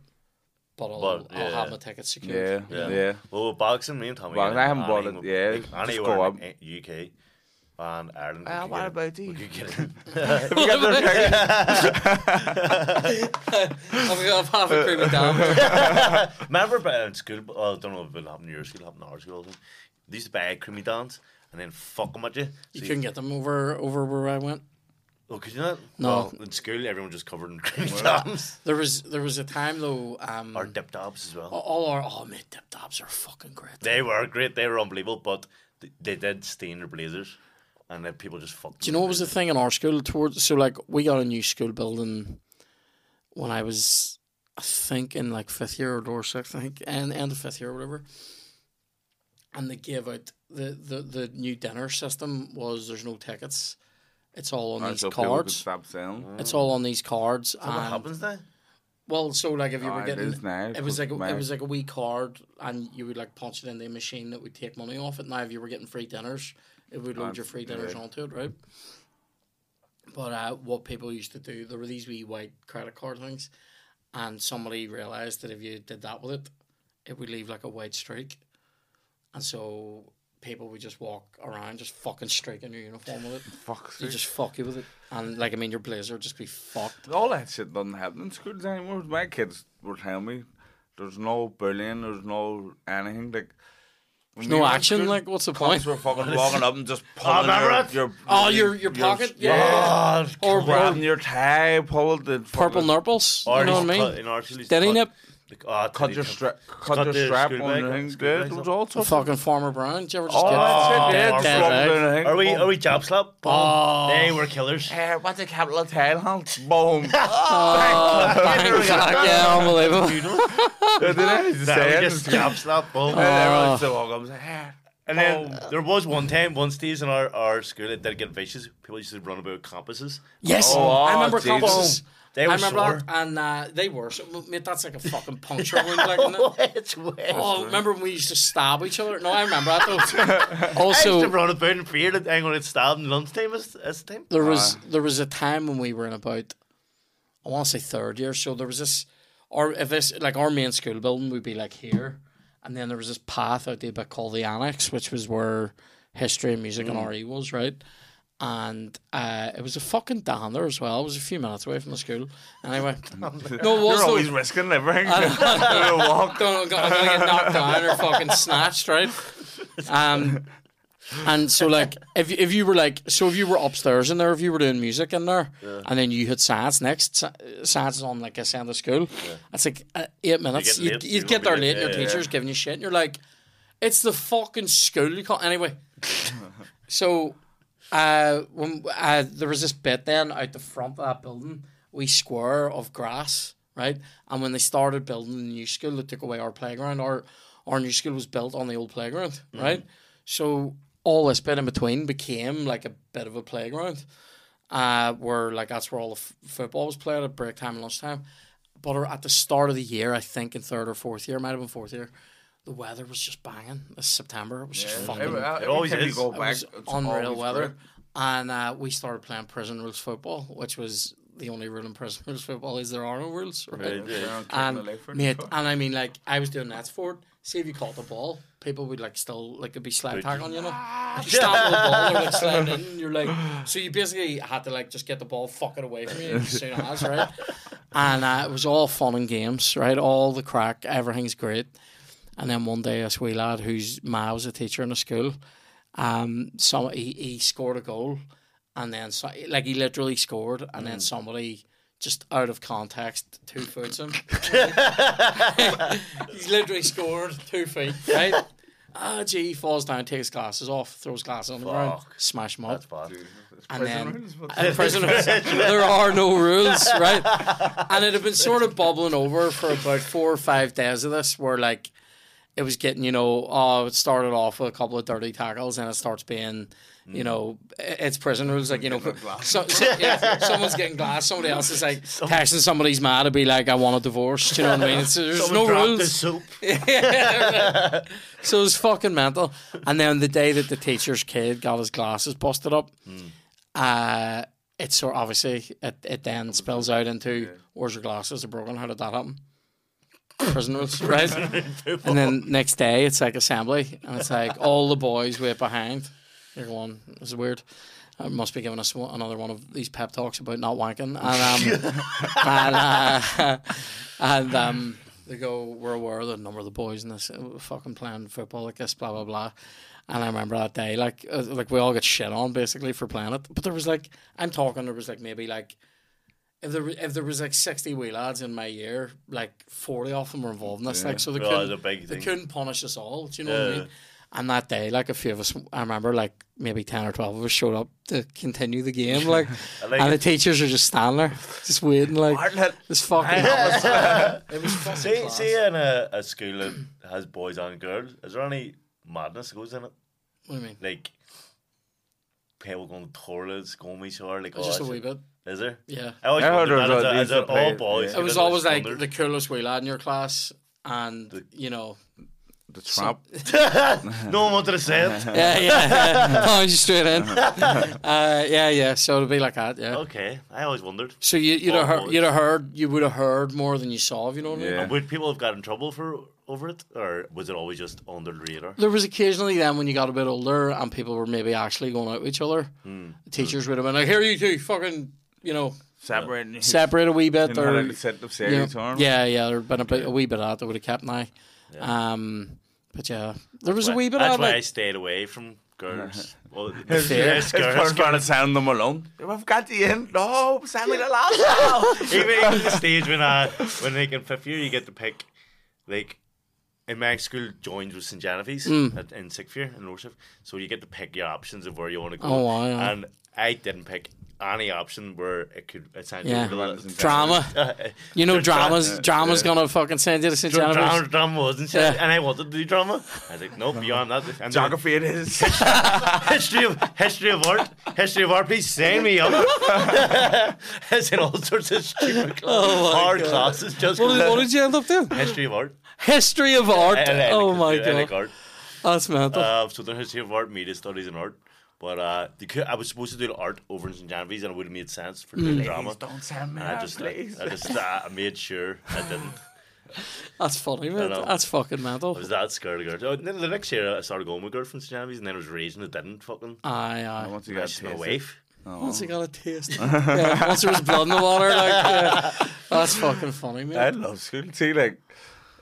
but I'll, But, I'll yeah. have my tickets secured Yeah, Yeah. yeah. Well, with boxing, me and Tommy. Well, I haven't bought it, yeah, Like, Annie just were go in, up. UK and Ireland. we Ah, could what get- about we you? could get it. If you get the ticket- I've got half a creamy down. Remember back in school? Well, I don't know if it happened in your school, it happened in our school. They used to buy creamy dance and then fuck them at you. You So couldn't get them over over where I went. Oh, could you not? No. Well, in school, everyone just covered in creamy dance. There was there was a time though. Um, Or dip dobs as well. all our oh mate, dip dobs are fucking great. They were great. They were unbelievable, but th- they did stain their blazers, and then people just fucked. Do you know what was the thing in our school? Towards so like we got a new school building when I was, I think in like fifth year or or sixth, I think, and end of fifth year or whatever. And they gave out the, the, the new dinner system was there's no tickets. It's all on Right, these so people could cards. stop selling. It's all on these cards. What and- happens now? Well, so like if you Ah, were it getting, is now, it was like a, because it was like a wee card, and you would like punch it in the machine that would take money off it. Now, if you were getting free dinners, it would load your free dinners yeah. onto it, right? But uh, what people used to do, there were these wee white credit card things, and somebody realized that if you did that with it, it would leave like a white streak, and so people would just walk around just fucking streaking your uniform with it. Fuck. They just fuck you with it, and like I mean, your blazer would just be fucked. all that shit doesn't happen in schools anymore. My kids were telling me there's no bullying, there's no anything like. There's no action, like, what's the point? We're fucking walking up and just pulling remember your, it? your Oh, your your pocket, yeah, yeah. Or, or grabbing um, your tie, pulling the purple fucking- nurples. You know what I mean? in our school, used to Did he cut- nip? Like, oh, Cut your he strap, cut cut your the strap on the cut thing. the school There bags was all The fucking farmer Brown. Did you ever just Oh, get that's Oh, it. Yeah, Farmer just Brown. walking down the thing. Are we, are we jab slap? Oh. They were killers. Eh, what's the capital of Thailand? Boom. Oh, bang, fuck, yeah, unbelievable. Did I Nah, say it? just jab slap. Boom. And everyone used to walk up and say. And then there was one time, one stage in our, our school that did get vicious. People used to run about campuses. Yes, Oh, I remember Jesus. campuses. They I were remember sore. that, and uh, they were. So, mate, that's like a fucking puncture wound, like, isn't it? it's weird. Oh, remember when we used to stab each other? No, I remember that though. I used to also, run about in fear that I'm going to get stabbed in lunchtime. Is, is the time? there was there was a time when we were in about I want to say third year. So there was this, or if this like our main school building would be like here, and then there was this path out there bit called the annex, which was where history and music and RE was, right? And uh, it was a fucking down there as well. It was a few minutes away from the school. Anyway, no, it was You're though. always risking everything. to walk. Don't, I'm gonna get knocked down or fucking snatched, right? Um, and so like if you- if you were like so if you were upstairs in there, if you were doing music in there, and then you had science next, sci- science is on like a end of school. It's like uh, eight minutes. getting You'd, late, you'd you're get there late, late, and your yeah, teacher's giving you shit, and you're like, it's the fucking school. You can't anyway. so uh, when uh, there was this bit then out the front of that building, we square of grass, right? And when they started building the new school, they took away our playground. Our our new school was built on the old playground, right? So all this bit in between became like a bit of a playground, uh, where like that's where all the f- football was played at break time and lunchtime. But at the start of the year, I think in third or fourth year, might have been fourth year, the weather was just banging. This September, it was just fucking Every, every always time you is. go it was unreal weather. great. And uh, we started playing prison rules football, which was the only rule in prison rules football is there are no rules, right? Right, yeah. And mate, and I mean like I was doing nets for it. See if you caught the ball, people would like still like it'd be slide Would tag you? on you know. If you stand the ball or like sliding in, you're like so you basically had to like just get the ball, fuck it away from you as soon as right. And uh, it was all fun and games, right? All the crack, everything's great. And then one day, this wee lad whose ma was a teacher in a school, um, some he, he scored a goal, and then so, like he literally scored, and then somebody just out of context two foots him. He's literally scored two feet, right? Ah, gee, he falls down, takes glasses off, throws glasses on the ground, Fuck. smash him up. That's bad. And then rules, but- in prison, there are no rules, right? And it had been sort of bubbling over for about four or five days of this, where like it was getting, you know, oh, it started off with a couple of dirty tackles, and it starts being, you know, it's prison rules, like you know, so, so, yeah, someone's getting glass, somebody else is like texting somebody's mad to be like, I want a divorce. Do you know what I mean? It's, there's Someone no rules. soap. So it was fucking mental. And then the day that the teacher's kid got his glasses busted up, uh, it's sort obviously it, it then spills out into where's your glasses are broken? How did that happen? Prison rules, right? and then next day it's like assembly, and it's like all the boys wait behind. You're going, this is weird. I must be giving us another one of these pep talks about not wanking, and um, and, uh, and um, they go, we're aware of the number of the boys in this uh, fucking playing football like this, blah blah blah. And I remember that day, like, uh, like we all got shit on basically for playing it. But there was like, I'm talking, there was like maybe like, if there if there was like sixty wee lads in my year, like forty of them were involved in this, like, so they Oh, couldn't, they couldn't punish us all. Do you know what I mean? And that day, like a few of us, I remember like maybe ten or twelve of us showed up to continue the game, like, like and the teachers are just standing there, just waiting, like this fucking. it was fucking See, class. see in a, a school that has boys and girls, is there any madness that goes in it. What do you mean? Like people going to toilets, going each other, like all Just oh, a wee bit. Is there? Yeah. I always I heard wondered that as, a- a, as these an are play- all boys. yeah. It was always like the coolest wee lad in your class, and you know, The trap. no one wanted to say it. yeah, yeah, oh, just straight in. Uh, yeah, yeah. So it'd be like that. Yeah. Okay, I always wondered. So you, you'd have heard, you'd have heard, you would have heard more than you saw. If you know what I mean. Yeah. And would people have got in trouble for over it, or was it always just on the radar? There was occasionally then when you got a bit older and people were maybe actually going out with each other. The teachers would have been like, "Here, you two, fucking, you know, Separating. separate a wee bit." Or like the set of you know, yeah, yeah, there'd been a bit, a wee bit of that that would have kept an eye. Um, but yeah, there was a wee bit That's of why I stayed away from girls. well, His, Fair. his, girls- first trying to send them alone. We've got you in. No, send me the last now. even, even the stage when uh when like in fifth year you get to pick like in my school joined with St Genevieve's Mm. at, in sixth year in Rochef, so you get to pick your options of where you want to go. Oh, wow, yeah. And I didn't pick any option where it could essentially Yeah. relate- drama. You know, Dra- dramas, drama's gonna fucking send you to St. Dra- Genevieve's. drama, drama wasn't shit, Yeah. and I wanted to do drama. I was like, nope, beyond that. And Geography it is. history of history of art, history of art. Please sign me up. It's in all sorts of stupid cla- Oh hard God. classes. Just What did, what did you end up doing? history of art. History of art. I- I oh my god, art. that's mental. Uh, so the history of art, media studies, and art. But uh, the, I was supposed to do the art over in St. Genevieve's, and it would have made sense for Mm. the drama. Please don't send me And I that, just, please. I just, uh, I made sure I didn't. that's funny, man. That's fucking mental. I was that scared of girls. Oh, then the next year, I started going with girls from St. Genevieve's, and then I was raising it didn't fucking. Aye, aye. Once you got Nice my tasted. wife. Once you got a taste, yeah, once there was blood in the water, like yeah. that's fucking funny, man. I love school. See, like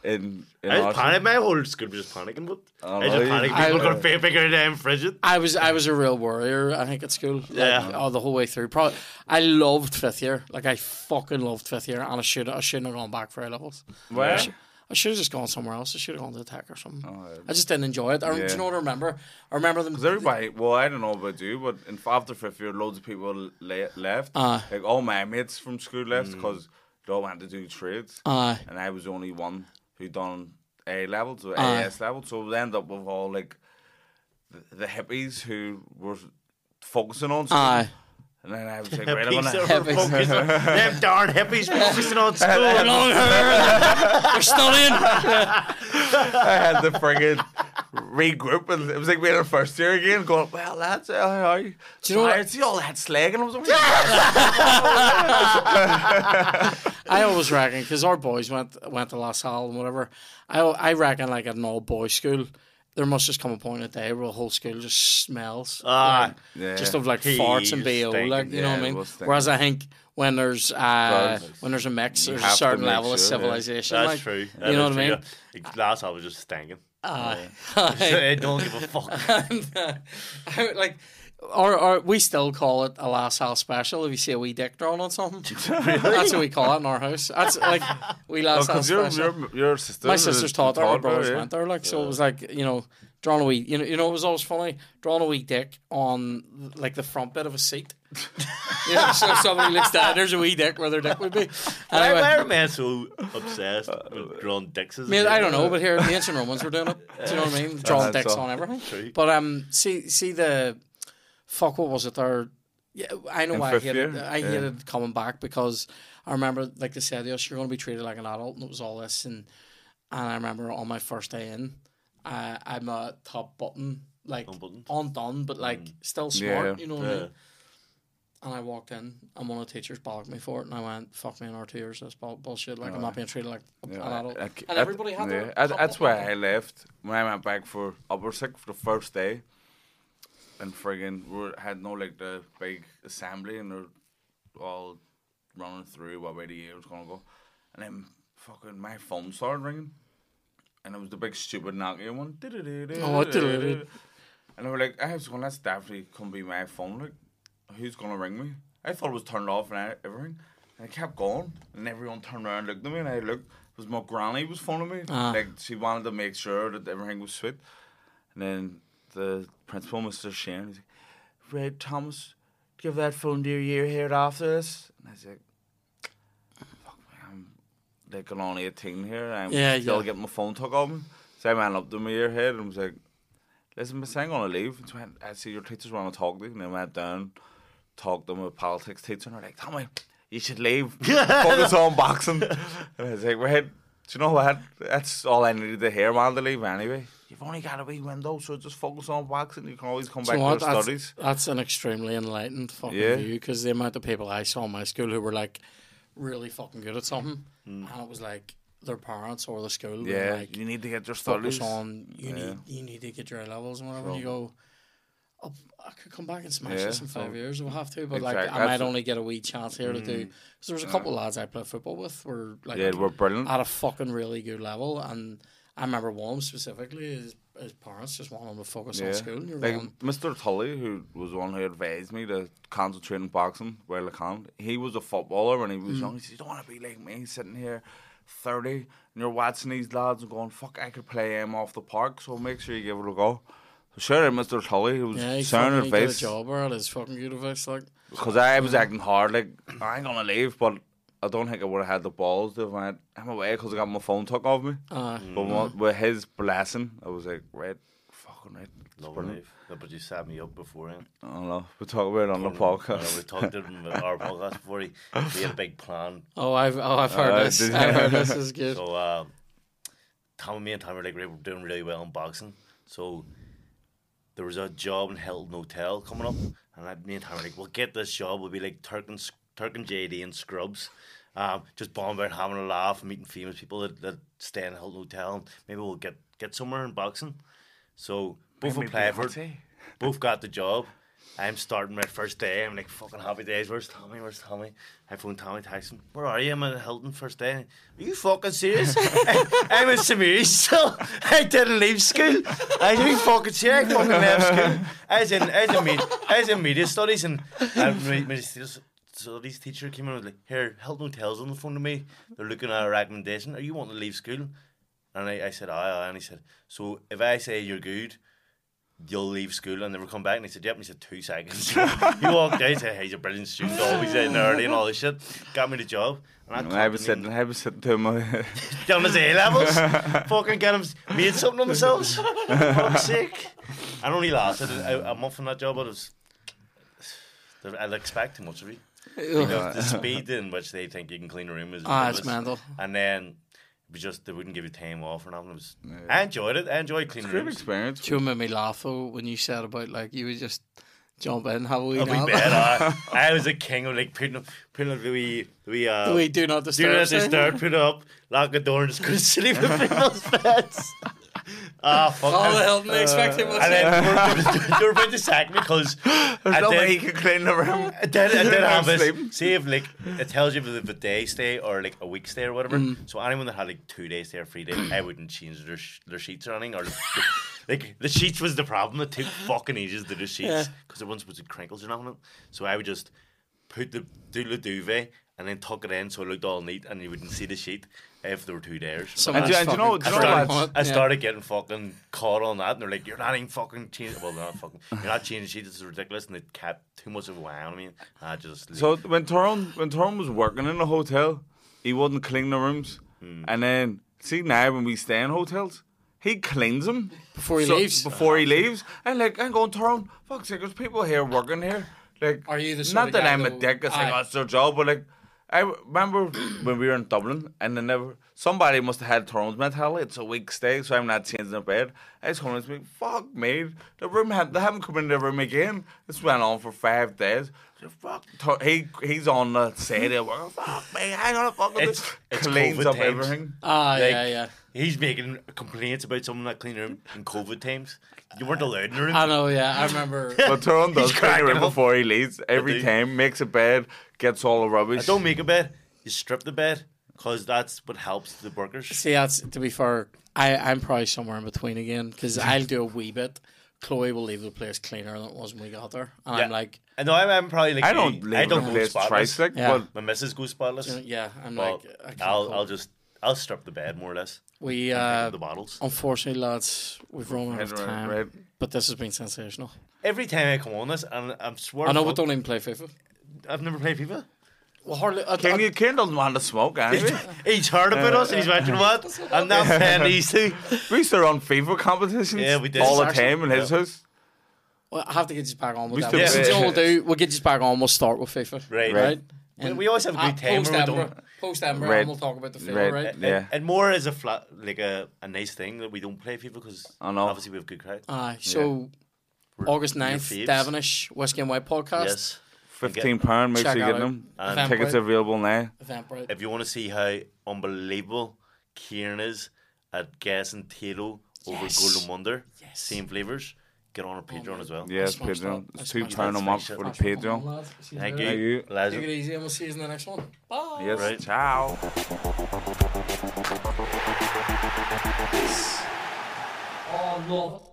in in I our was panicking. My whole school was just panicking, but Oh, I just really? panicked. I- People got fi- figure it out frigid. I was I was a real warrior. I think at school, like, Yeah. oh, the whole way through. Probably, I loved fifth year. Like I fucking loved fifth year, and I should I shouldn't have gone back for A levels. Where? I should, I should have just gone somewhere else. I should have gone to the tech or something. Oh. I just didn't enjoy it. I, Do Yeah. you know what I remember? I remember them. Because everybody, well, I don't know about you, but in after fifth year, loads of people le- left. Aye. like all my mates from school left mm. because they all went to do trades, Aye. and I was the only one who done A level, so Aye. AS level. So we end up with all like the, the hippies who were focusing on school. Aye. And then I was like, right, I'm Hippies gonna. that were Hippies. focusing on them darn hippies focusing on school. Long hair. They're studying. I had to friggin' regroup, and it was like we had our first year again, going, "Well, lads, uh, how are you?" Do you know what- Tired, see all that slagging. and I was like, I always reckon because our boys went went to La Salle and whatever. I I reckon like at an all boys school, there must just come a point in the day where the whole school just smells. Ah, like, Yeah. just of like Peas farts and bo, stinking, like you know what I mean. Whereas I think when there's uh, Well, when there's a mix, there's a certain make level of sure, yeah. civilization. That's like, true. You know what I mean? Like, last I was just stinking. Aye. I don't give a fuck. I- like. Or, or we still call it a La Salle special if you see a wee dick drawn on something. That's what we call it in our house. That's like we last house your, special. your your sister, my sisters taught there, my brothers yeah. went there, like so. It was like you know, drawing a wee, you know, you know, it was always funny drawing a wee dick on like the front bit of a seat. you know, so somebody looks down, there's a wee dick where their dick would be. Why, Anyway, why are men so obsessed with drawing dicks? as a I, mean, I don't know, but here the ancient Romans were doing it. Do you know what I mean? Drawing dicks on everything. But um, see, see the fuck. What was it? There. Yeah, I know why I hated. year? I Yeah. coming back because I remember, like they said to us, you're going to be treated like an adult, and it was all this. And and I remember on my first day in, uh, I'm a top button, like Unbuttoned. undone, but like still smart. Yeah. You know what I mean? And I walked in, and one of the teachers bollocked me for it, and I went, "Fuck me in our two years, that's bull- bullshit. Like I'm not being treated like an Yeah, adult." I- I- and everybody had yeah, that- That's button why. I left when I went back for upper sick for the first day, and friggin' we had no like the big assembly, and they're all running through what way the year was gonna go, and then fucking my phone started ringing, and it was the big stupid Nokia one. Oh, And they were like, I was going, that's definitely gonna be my phone. Like, who's gonna ring me? I thought it was turned off and everything. And I kept going, and everyone turned around and looked at me, and I looked. It was my granny was phoning me. Ah. Like, she wanted to make sure that everything was sweet. And then the principal, Mr. Shane, he's like, Red Thomas, give that phone to your year head after this. And I was like, fuck me, I'm like only 18 here, and I'm Yeah, still yeah. getting my phone took off me. So I went up to my ear head and was like, listen, Miss, I'm gonna leave. And so went, I see your teachers want to talk to you, and then went down, talked to my politics teacher, and they're like, Tommy, you should leave. Focus on boxing. And I was like, right, do you know what? That's all I needed to hear, man, to leave anyway. You've only got a wee window, so just focus on boxing. You can always come Do back to? That's, studies. that's an extremely enlightened fucking Yeah. view because the amount of people I saw in my school who were like really fucking good at something, Mm. and it was like their parents or the school. were Yeah, like, you need to get your studies. on you Yeah. need you need to get your levels and whatever. And you go, oh, I could come back and smash Yeah, this in five so- years. We'll have to, but like I might only get a wee chance here to do. Because there was a couple of lads I played football with were like Yeah, we're brilliant. at a fucking really good level, and I remember one specifically. His, his parents just wanted him to focus on school. And you're Like Mr. Tully, who was one who advised me to concentrate on boxing while I can. He was a footballer when he Mm. was young. He said, "You don't want to be like me, sitting here, thirty, and you're watching these lads and going, fuck, I could play him off the park. So make sure you give it a go." So shout out Mr. Tully, who was Yeah, he sound fucking he did a advice job or his fucking advice. Like, because I was acting hard, like I ain't gonna leave, but. I don't think I would have had the balls to have went, I'm away because I got my phone took off me. uh, But what- with his blessing, I was like, right, fucking right. It's Love life. No, but you set me up beforehand. I don't know. We talk about it on the Uh, podcast. we talked to him about our podcast before. He, we had a big plan. oh, I've oh, I've heard Uh, this. I've heard this is good. So, uh, Tom and me and Tom were like, we're doing really well in boxing. So, there was a job in Hilton Hotel coming up. And I, me and Tom were like, we'll get this job. We'll be like Turk and, Turk and JD and Scrubs. Um, just bombing about, having a laugh, meeting famous people that, that stay in Hilton Hotel. And maybe we'll get, get somewhere in boxing. So, both Maybe applied for it both got the job. I'm starting my first day. I'm like fucking happy days. Where's Tommy? Where's Tommy? I phone Tommy, him. Where are you? I'm at Hilton first day. Are you fucking serious? I'm in Samiri still. I didn't leave school. I didn't fucking serious. I fucking left school. I was in, I was in, med- I was in media studies and uh, media studies studies teacher came in and was like, here, Hilton Hotel's on the phone to me. They're looking at a recommendation. Are you wanting to leave school? And I, I said, aye, aye. And he said, so if I say you're good, you'll leave school and never come back. And he said, yep. And he said, two seconds. he walked out and said, hey, he's a brilliant student, always in early and all this shit. Got me the job. And I was sitting, I was sitting to my. down his A levels. fucking get him made something of themselves. Fuck's sake. I only lasted a, a month on that job, but it was. I'd expect too much of you. Because the speed in which they think you can clean a room is Ah, it's mental. And then it was just they wouldn't give you time off or nothing. It was, I enjoyed it. I enjoyed cleaning Great rooms. experience. Two made me laugh though when you said about like you would just jump in, have a wee I'll nap. bad. I, I was a king of like putting up, putting up the wee the wee uh we do not disturb. do disturb. not sign. disturb, put up, lock the door and just go to sleep in people's beds. Ah fuck. All the them. help they expect him. and then they were, they were about to sack me because There's I no way did, he could clean the room. I did, I did have this. Sleeping. See if like it tells you if it's a day stay or like a week stay or whatever. Mm-hmm. So anyone that had like two days stay or three days, I wouldn't change their sh- their sheets or anything. Or like the sheets was the problem. It took fucking ages to do sheets Yeah. because there wasn't supposed to be crinkles or nothing. So I would just put the do the duvet and then tuck it in so it looked all neat and you wouldn't see the sheet if there were two days. Some And do- and you know- fucking do you know crap what- on it, I yeah. started getting fucking caught on that, and they're like, "You're not even fucking changing." Well, they're not fucking. You're not changing sheets. It's ridiculous, and they kept too much of a wine I mean I just So when Tyrone when Tyrone was working in a hotel, he wouldn't clean the rooms, Hmm. and then see now when we stay in hotels, he cleans them Before he So- leaves? Before he leaves, and like I'm going Tyrone, fuck's sake, there's people here working here. Like, Are you the not that I'm a dick? It's like Aye. oh, their job, but like. I remember when we were in Dublin and then never somebody must have had Tyrone's mentality. It's a week stay, so I'm not changing the bed. I was coming to me, fuck me. The room had they haven't come in the room again. This went on for five days. So fuck Ty- he he's on the side of work. Fuck me, hang on a fucking It's- it's cleans COVID up times. everything. Ah, like, yeah, yeah. He's making complaints about someone not cleaning room in COVID times. You weren't allowed in the room. I know, yeah. I remember. But Tyrone does He's clean the room up. before he leaves every do. time. Makes a bed, gets all the I rubbish. don't make a bed. You strip the bed because that's what helps the workers. See, that's to be fair. I I'm probably somewhere in between again because I'll do a wee bit. Chloe will leave the place cleaner than it was when we got there, and I'm Yeah. like, I know I'm, I'm probably like I don't leave I don't the go place spotless. twice, Yeah. but My missus goes spotless. yeah, I'm Well, like, I can't I'll cope. I'll just I'll strip the bed more or less. We Pick uh, the bottles. unfortunately, lads, we've run out of right, time, right. but this has been sensational. Every time I come on this, and I'm swearing, I know we don't even play FIFA. I've never played FIFA. Well, hardly. I, Ken, I, you, Ken doesn't want to smoke anyway. He's heard about us and he's went, you know what? I'm not paying these two. we used to run FIFA competitions Yeah, we did. all the Actually, time in his yeah. house. well, I have to get you back on with We that. still Yeah. play- So we'll do. We'll get you back on. We'll start with FIFA. Right. Right. We- we always have a uh, good time Post when we Edinburgh. don't- Post Edinburgh. Right. And we'll talk about the FIFA. Right. Right. And, Yeah. and more as a flat, like a, a nice thing that we don't play people because I know. obviously we have good crowd. Aye. So August 9th, faves. Devenish Whiskey and White podcast. Yes. Fifteen pound, make sure you get them. And Tickets Eventbrite. available now. Eventbrite. if you want to see how unbelievable Ciaran is at guessing Tayto over Yes. Golden Wonder, Yes. same flavours, get on our Patreon as well. Yes, smashed Patreon. It's two smashed pound a month for the it. Thanks Patreon. lads. You Thank you. you. Take Pleasure. it easy, and we'll see you in the next one. Bye. Yes, Right. ciao. Oh, love it.